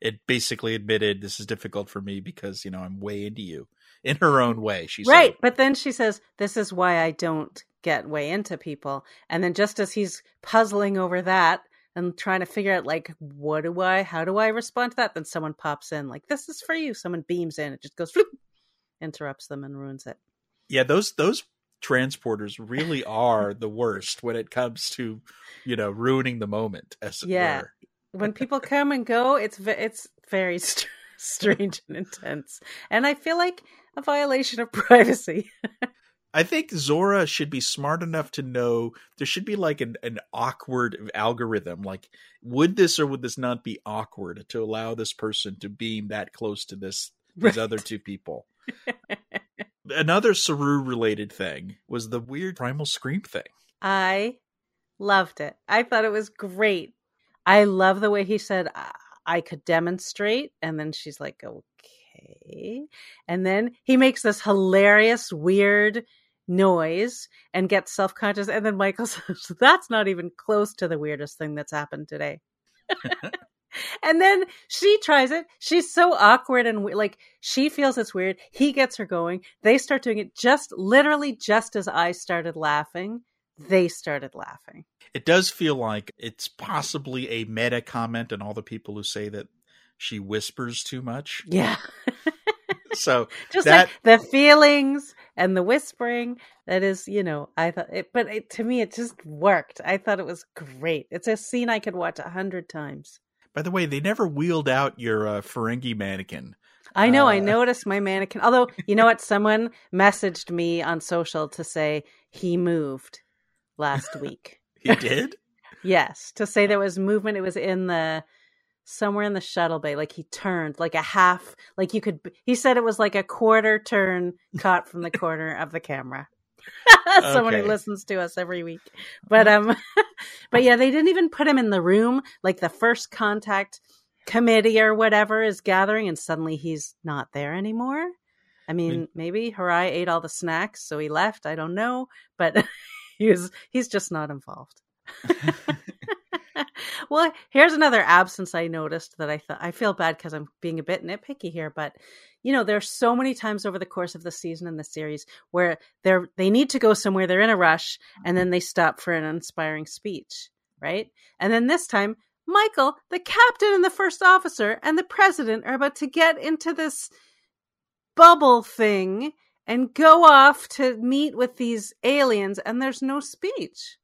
it basically admitted this is difficult for me because you know I'm way into you in her own way. She's Right, said, but then she says, "This is why I don't get way into people." And then just as he's puzzling over that and trying to figure out like what do I how do I respond to that, then someone pops in like, "This is for you." Someone beams in, it just goes floop, interrupts them and ruins it. yeah, those those transporters really are the worst when it comes to you know ruining the moment. As it Yeah. were. When people come and go, it's it's very st- strange and intense. And I feel like a violation of privacy. I think Zora should be smart enough to know there should be like an, an awkward algorithm. Like, would this or would this not be awkward to allow this person to beam that close to this these Right. other two people? Another Saru related thing was the weird primal scream thing. I loved it. I thought it was great. I love the way he said, I, I could demonstrate. And then she's like, okay. And then he makes this hilarious, weird noise and gets self conscious. And then Michael says, that's not even close to the weirdest thing that's happened today. and then she tries it. She's so awkward and like she feels it's weird. He gets her going. They start doing it just literally just as I started laughing they started laughing. It does feel like it's possibly a meta comment and all the people who say that she whispers too much. Yeah. So Just That- like the feelings and the whispering. That is, you know, I thought it, but it, to me, it just worked. I thought it was great. It's a scene I could watch a hundred times. by the way, they never wheeled out your uh, Ferengi mannequin. I know. I Uh. noticed my mannequin. Although, you know what? Someone messaged me on social to say he moved last week. He did? Yes, to say there was movement. It was in the somewhere in the shuttle bay. Like he turned, like a half. Like you could. He said it was like a quarter turn caught from the corner of the camera. Someone who listens to us every week, but um, but yeah, they didn't even put him in the room. Like the first contact committee or whatever is gathering, and suddenly he's not there anymore. I mean, maybe Hirai ate all the snacks, so he left. I don't know, but he was he's just not involved. well, here's another absence I noticed that I thought I feel bad because I'm being a bit nitpicky here, but you know, there's so many times over the course of the season and the series where they're they need to go somewhere, they're in a rush, and then mm-hmm. they stop for an inspiring speech, right? And then this time, Michael, the captain and the first officer, and the president are about to get into this bubble thing and go off to meet with these aliens, and there's no speech.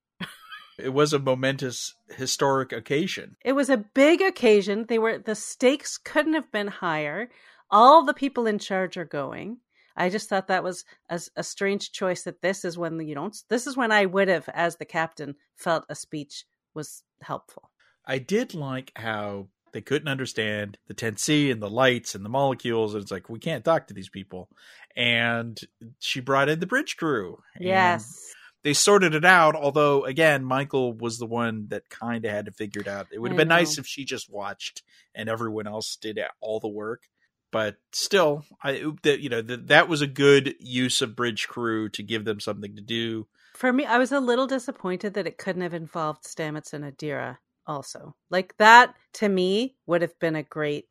It was a momentous historic occasion. It was a big occasion. They were the stakes couldn't have been higher. All the people in charge are going. I just thought that was a, a strange choice. That this is when you don't. This is when I would have, as the captain, felt a speech was helpful. I did like how they couldn't understand the 10C and the lights and the molecules. And it's like, we can't talk to these people. And she brought in the bridge crew. Yes they sorted it out. Although, again, Michael was the one that kind of had to figure it out. It would have been nice if she just watched and everyone else did all the work. But still, I that you know that that was a good use of Bridge Crew to give them something to do. For me, I was a little disappointed that it couldn't have involved Stamets and Adira. Also, like that to me would have been a great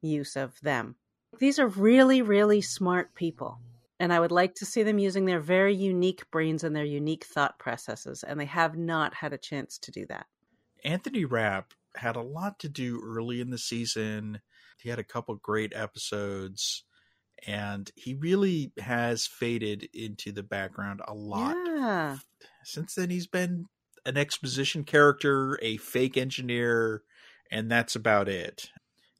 use of them. These are really, really smart people and I would like to see them using their very unique brains and their unique thought processes, and they have not had a chance to do that. Anthony Rapp had a lot to do early in the season. He had a couple great episodes, and he really has faded into the background a lot. Yeah. Since then, he's been an exposition character, a fake engineer, and that's about it.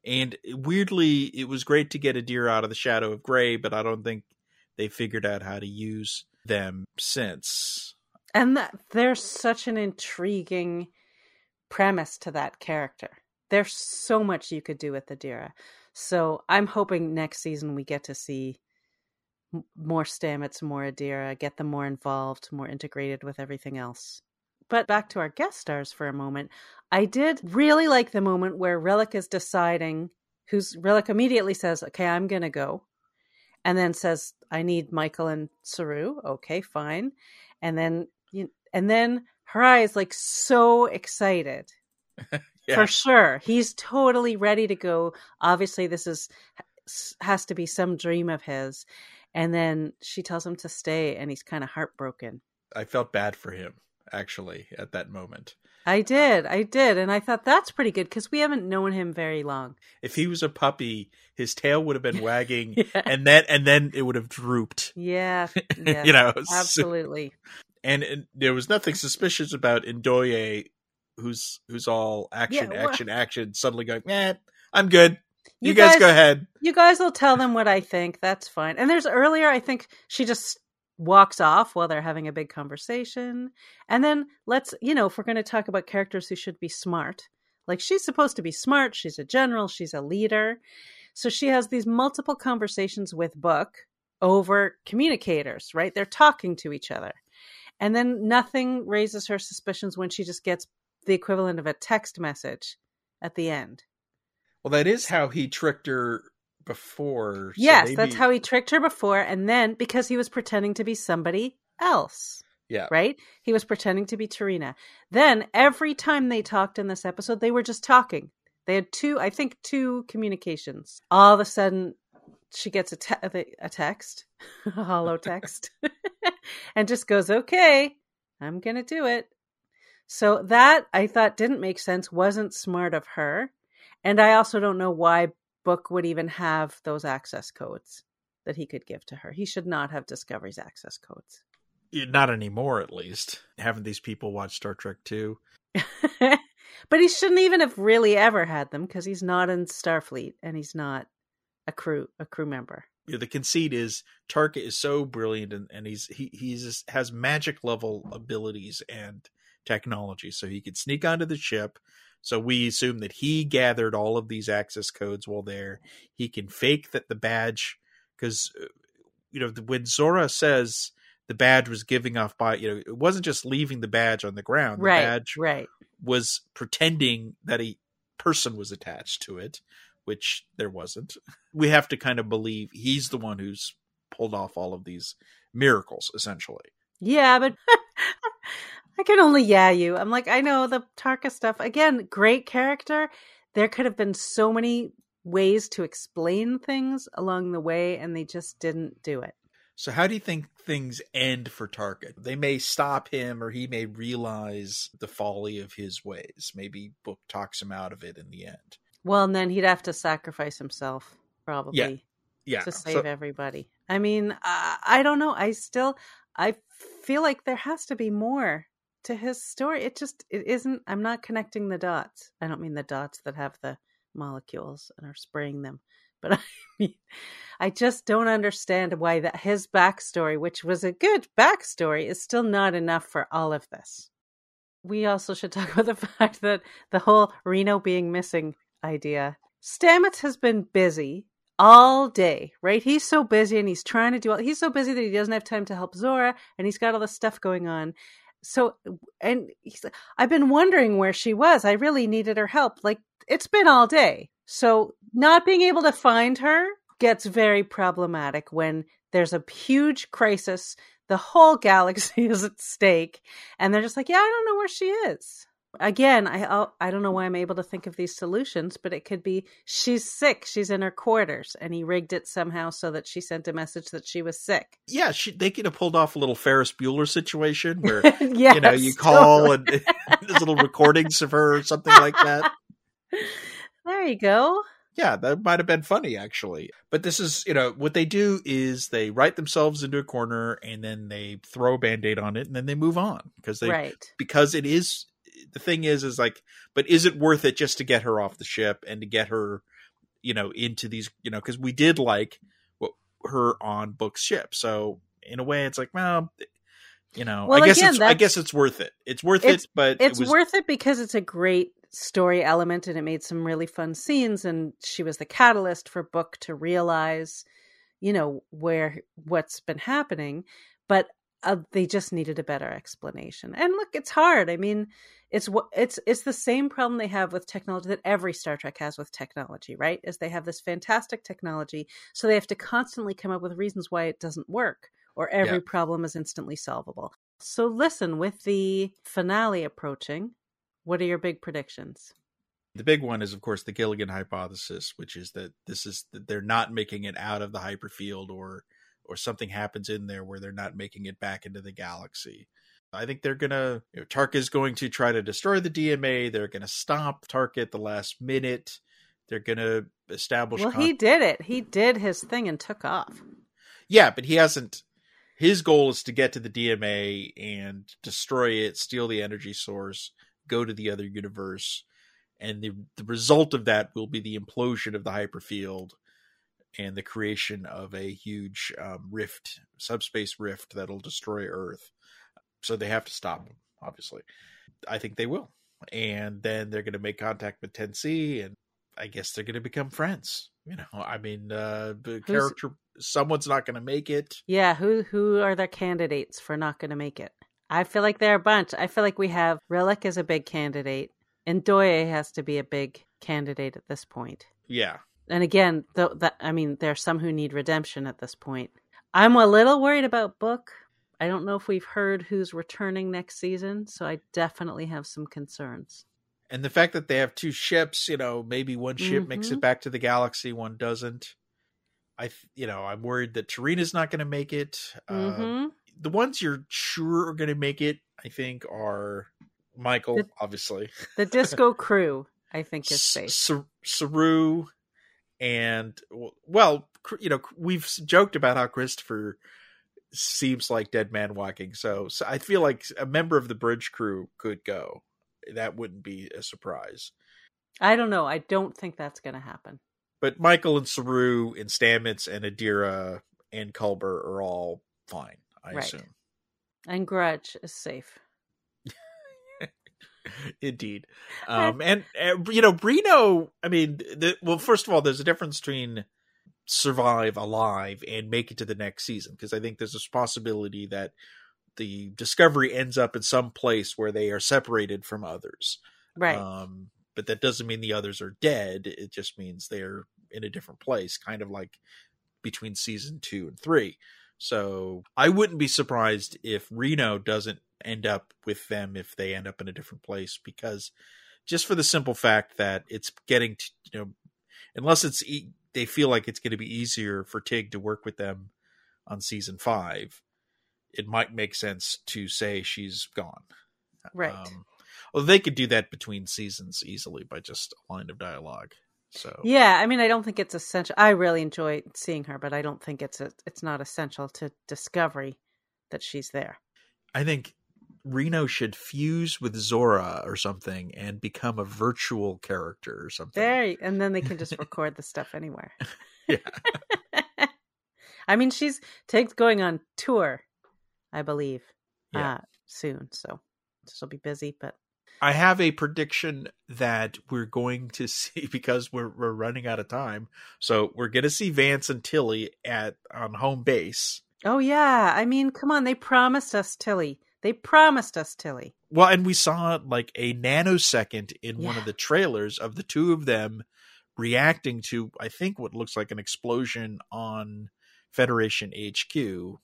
And weirdly, it was great to get Adira out of the shadow of gray, but I don't think they figured out how to use them since. And that, there's such an intriguing premise to that character. There's so much you could do with the Adira. So I'm hoping next season we get to see more Stamets, more Adira, get them more involved, more integrated with everything else. But back to our guest stars for a moment. I did really like the moment where Rillak is deciding who's Rillak immediately says, Okay, I'm gonna go and then says, "I need Michael and Saru." Okay, fine. And then you, and then Hirai is like so excited. yeah. For sure. He's totally ready to go. Obviously this is has to be some dream of his. And then she tells him to stay and he's kind of heartbroken. I felt bad for him actually at that moment. I did. I did. And I thought that's pretty good because we haven't known him very long. If he was a puppy, his tail would have been wagging yeah. and then and then it would have drooped. Yeah. yeah you know, absolutely. So, and, and, there was nothing suspicious about Ndoye who's who's all action, yeah, well, action, action, suddenly going, eh, I'm good. You, you guys, guys, go ahead. You guys will tell them what I think. That's fine. And there's earlier, I think she just walks off while they're having a big conversation. And then let's, you know, if we're going to talk about characters who should be smart, like she's supposed to be smart, she's a general, she's a leader. So she has these multiple conversations with Book over communicators, right? They're talking to each other. And then nothing raises her suspicions when she just gets the equivalent of a text message at the end. Well, that is how he tricked her before. So yes, maybe... that's how he tricked her before, and then because he was pretending to be somebody else. Yeah. Right? He was pretending to be T'Rina. Then every time they talked in this episode, they were just talking. They had two, I think, two communications. All of a sudden, she gets a, te- a text, a hollow text, and just goes, okay, I'm going to do it. So that I thought didn't make sense, wasn't smart of her. And I also don't know why book would even have those access codes that he could give to her. He should not have Discovery's access codes. Not anymore, at least. Haven't these people watched Star Trek too? but he shouldn't even have really ever had them because he's not in Starfleet and he's not a crew a crew member. Yeah, the conceit is Tarka is so brilliant and, and he's he he's has magic level abilities and technology, so he could sneak onto the ship, so we assume that he gathered all of these access codes while there. He can fake that the badge, because uh, you know when Zora says the badge was giving off by, you know, it wasn't just leaving the badge on the ground. The right, badge right. was pretending that a person was attached to it, which there wasn't. We have to kind of believe he's the one who's pulled off all of these miracles essentially. Yeah, but I can only yeah you. I'm like, I know the Tarka stuff. Again, great character. There could have been so many ways to explain things along the way, and they just didn't do it. So, how do you think things end for Tarka? They may stop him, or he may realize the folly of his ways. Maybe Book talks him out of it in the end. Well, and then he'd have to sacrifice himself, probably. Yeah. Yeah. To save so, everybody. I mean, uh, I don't know. I still, I feel like there has to be more to his story. It just, it isn't. I'm not connecting the dots. I don't mean the dots that have the molecules and are spraying them, but I mean, I just don't understand why that his backstory, which was a good backstory, is still not enough for all of this. We also should talk about the fact that the whole Reno being missing idea. Stamets has been busy all day, right? He's so busy and he's trying to do all he's so busy that he doesn't have time to help Zora and he's got all this stuff going on. So and I've been wondering where she was. I really needed her help. Like it's been all day. So not being able to find her gets very problematic when there's a huge crisis. The whole galaxy is at stake. And they're just like, yeah, I don't know where she is. Again, I I don't know why I'm able to think of these solutions, but it could be she's sick, she's in her quarters, and he rigged it somehow so that she sent a message that she was sick. Yeah, she, they could have pulled off a little Ferris Bueller situation where yes, you know you call totally. and there's little recordings of her or something like that. There you go. Yeah, that might have been funny actually. But this is, you know, what they do is they write themselves into a corner and then they throw a band-aid on it and then they move on because they right. because it is the thing is is like but is it worth it just to get her off the ship and to get her you know into these, you know, cuz we did like what her on Book's ship. So in a way it's like, well, you know, well, I guess again, it's I guess it's worth it. It's worth it's, it, but it's it was... worth it because it's a great story element and it made some really fun scenes and she was the catalyst for book to realize you know where what's been happening but uh, they just needed a better explanation and look it's hard i mean it's it's it's the same problem they have with technology that every star trek has with technology right is they have this fantastic technology so they have to constantly come up with reasons why it doesn't work or every yeah. problem is instantly solvable so listen with the finale approaching what are your big predictions? The big one is, of course, the Gilligan hypothesis, which is that this is that they're not making it out of the hyperfield, or or something happens in there where they're not making it back into the galaxy. I think they're gonna. You know, going to try to destroy the DMA. They're gonna stop Tarka at the last minute. They're gonna establish. Well, con- he did it. He did his thing and took off. Yeah, but he hasn't. His goal is to get to the DMA and destroy it, steal the energy source, go to the other universe, and the the result of that will be the implosion of the hyperfield and the creation of a huge um, rift, subspace rift that'll destroy Earth. So they have to stop them, obviously. I think they will, and then they're going to make contact with 10C, and I guess they're going to become friends. You know, I mean, uh, the Who's... character, someone's not going to make it. Yeah, who who are the candidates for not going to make it? I feel like there are a bunch. I feel like we have Rillak is a big candidate, and Ndoye has to be a big candidate at this point. Yeah. And again, though that I mean, there are some who need redemption at this point. I'm a little worried about Book. I don't know if we've heard who's returning next season, so I definitely have some concerns. And the fact that they have two ships, you know, maybe one ship mm-hmm. makes it back to the galaxy, one doesn't. I, you know, I'm worried that T'Rina's not going to make it. Uh, mm-hmm. The ones you're sure are going to make it, I think, are Michael, the, obviously. The disco crew, I think, is safe. Saru and, well, you know, we've joked about how Christopher seems like Dead Man Walking. So, so I feel like a member of the bridge crew could go. That wouldn't be a surprise. I don't know. I don't think that's going to happen. But Michael and Saru and Stamets and Adira and Culber are all fine. I right. assume. And Grudge is safe. Indeed. Um, and, and, you know, Reno, I mean, the, well, first of all, there's a difference between survive alive and make it to the next season because I think there's a possibility that the discovery ends up in some place where they are separated from others. Right. Um, but that doesn't mean the others are dead. It just means they're in a different place, kind of like between season two and three. So I wouldn't be surprised if Reno doesn't end up with them if they end up in a different place because just for the simple fact that it's getting to, you know unless it's e- they feel like it's going to be easier for Tig to work with them on season 5 it might make sense to say she's gone Right. um, well they could do that between seasons easily by just a line of dialogue so Yeah, I mean, I don't think it's essential. I really enjoy seeing her, but I don't think it's a, it's not essential to Discovery that she's there. I think Reno should fuse with Zora or something and become a virtual character or something. There, and then they can just record the stuff anywhere. Yeah. I mean, she's Tig's going on tour, I believe, Yeah. uh, soon, so she'll be busy. But I have a prediction that we're going to see because we're we're running out of time. So we're going to see Vance and Tilly at on home base. oh yeah, I mean, come on, they promised us Tilly. They promised us Tilly. Well, and we saw like a nanosecond in one of the trailers of the two of them reacting to I think what looks like an explosion on Federation HQ,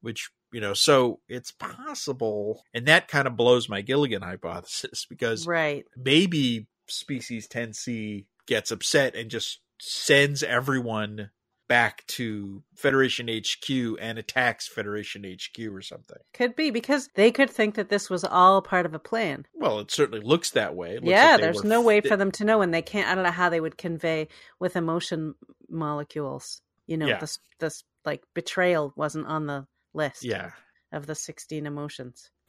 which you know, so it's possible, and that kind of blows my Gilligan hypothesis because Right. maybe species 10C gets upset and just sends everyone back to Federation HQ and attacks Federation HQ or something. Could be because they could think that this was all part of a plan. Well, it certainly looks that way. Looks yeah, like there's no way for them to know, and they can't. I don't know how they would convey with emotion molecules. You know, Yeah. this this like betrayal wasn't on the list. Yeah, of the sixteen emotions.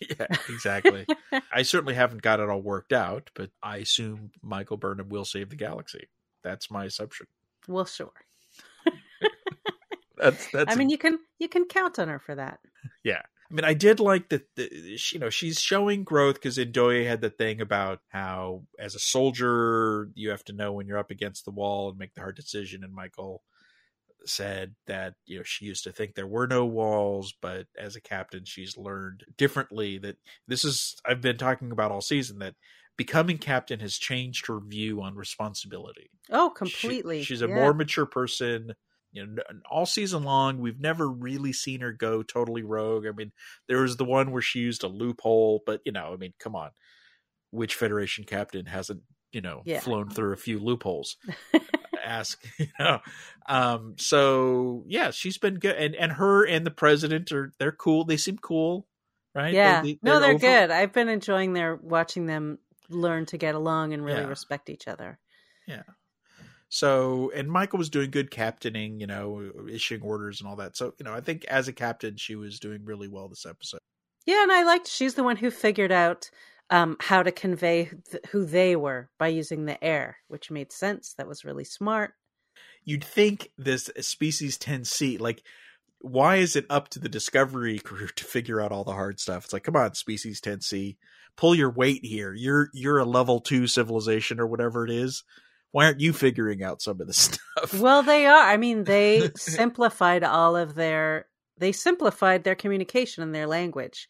yeah, exactly. I certainly haven't got it all worked out, but I assume Michael Burnham will save the galaxy. That's my assumption. Well, sure. That's that's. I mean, you can you can count on her for that. yeah. I mean, I did like that. The, she- you know, she's showing growth because Ndoye had the thing about how, as a soldier, you have to know when you're up against the wall and make the hard decision. And Michael said that you know she used to think there were no walls, but as a captain, she's learned differently. That this is I've been talking about all season that becoming captain has changed her view on responsibility. Oh, She- completely. she's a Yeah. more mature person. You know, all season long, we've never really seen her go totally rogue. I mean, there was the one where she used a loophole, but you know, I mean, come on, which Federation captain hasn't you know Yeah. flown through a few loopholes? Ask you know. Um, so yeah, she's been good, and and her and the president are they're cool. They seem cool, right? They- Yeah. they- no, they're over- good. I've been enjoying their watching them learn to get along and really Yeah. respect each other. Yeah. So, and Michael was doing good captaining, you know, issuing orders and all that. So, you know, I think as a captain, she was doing really well this episode. Yeah, and I liked she's the one who figured out um, how to convey th- who they were by using the air, which made sense. That was really smart. You'd think this species 10C, like, why is it up to the Discovery crew to figure out all the hard stuff? It's like, come on, species 10C, pull your weight here. You're you're a level two civilization or whatever it is. Why aren't you figuring out some of this stuff? Well, they are. I mean, they simplified all of their they simplified their communication and their language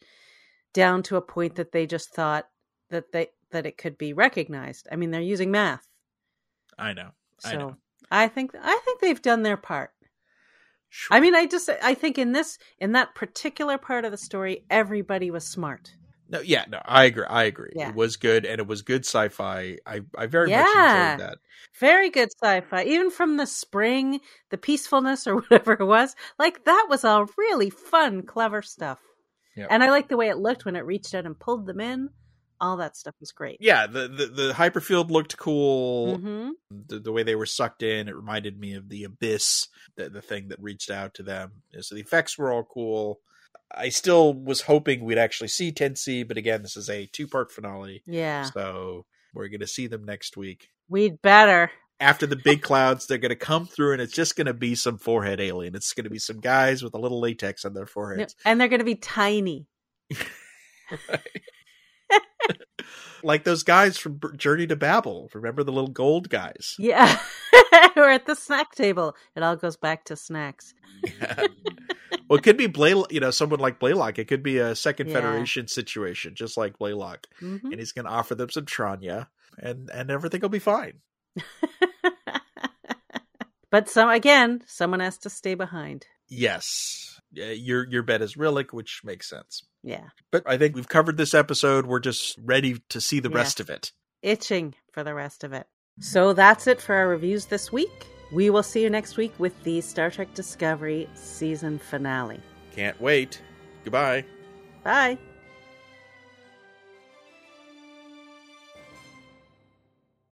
down to a point that they just thought that they that it could be recognized. I mean, they're using math. I know. So I know. I think I think they've done their part. Sure. I mean, I just I think in this in that particular part of the story, everybody was smart. No, yeah, no, I agree. I agree. Yeah. It was good, and it was good sci-fi. I, I very Yeah. much enjoyed that. Very good sci-fi, even from the spring, the peacefulness or whatever it was. Like that was all really fun, clever stuff. Yep. And I like the way it looked when it reached out and pulled them in. All that stuff was great. Yeah, the, the the hyperfield looked cool. hmm The, the way they were sucked in, it reminded me of the abyss, the the thing that reached out to them. So the effects were all cool. I still was hoping we'd actually see 10C, but again, this is a two part finale, Yeah, so we're going to see them next week. we'd better. After the big clouds, they're going to come through, and it's just going to be some forehead alien. It's going to be some guys with a little latex on their foreheads. And they're going to be tiny. like those guys from Journey to Babel. Remember the little gold guys? Yeah. We're at the snack table. It all goes back to snacks. Well, it could be Blay, you know, someone like Balok. It could be a Second Yeah. Federation situation, just like Balok, hmm and he's going to offer them some Tranya, and and everything will be fine. But some again, someone has to stay behind. Yes. Your your bet is Rillak, which makes sense. Yeah. But I think we've covered this episode. We're just ready to see the rest of it. Itching for the rest of it. So that's it for our reviews this week. We will see you next week with the Star Trek Discovery season finale. Can't wait. Goodbye. Bye.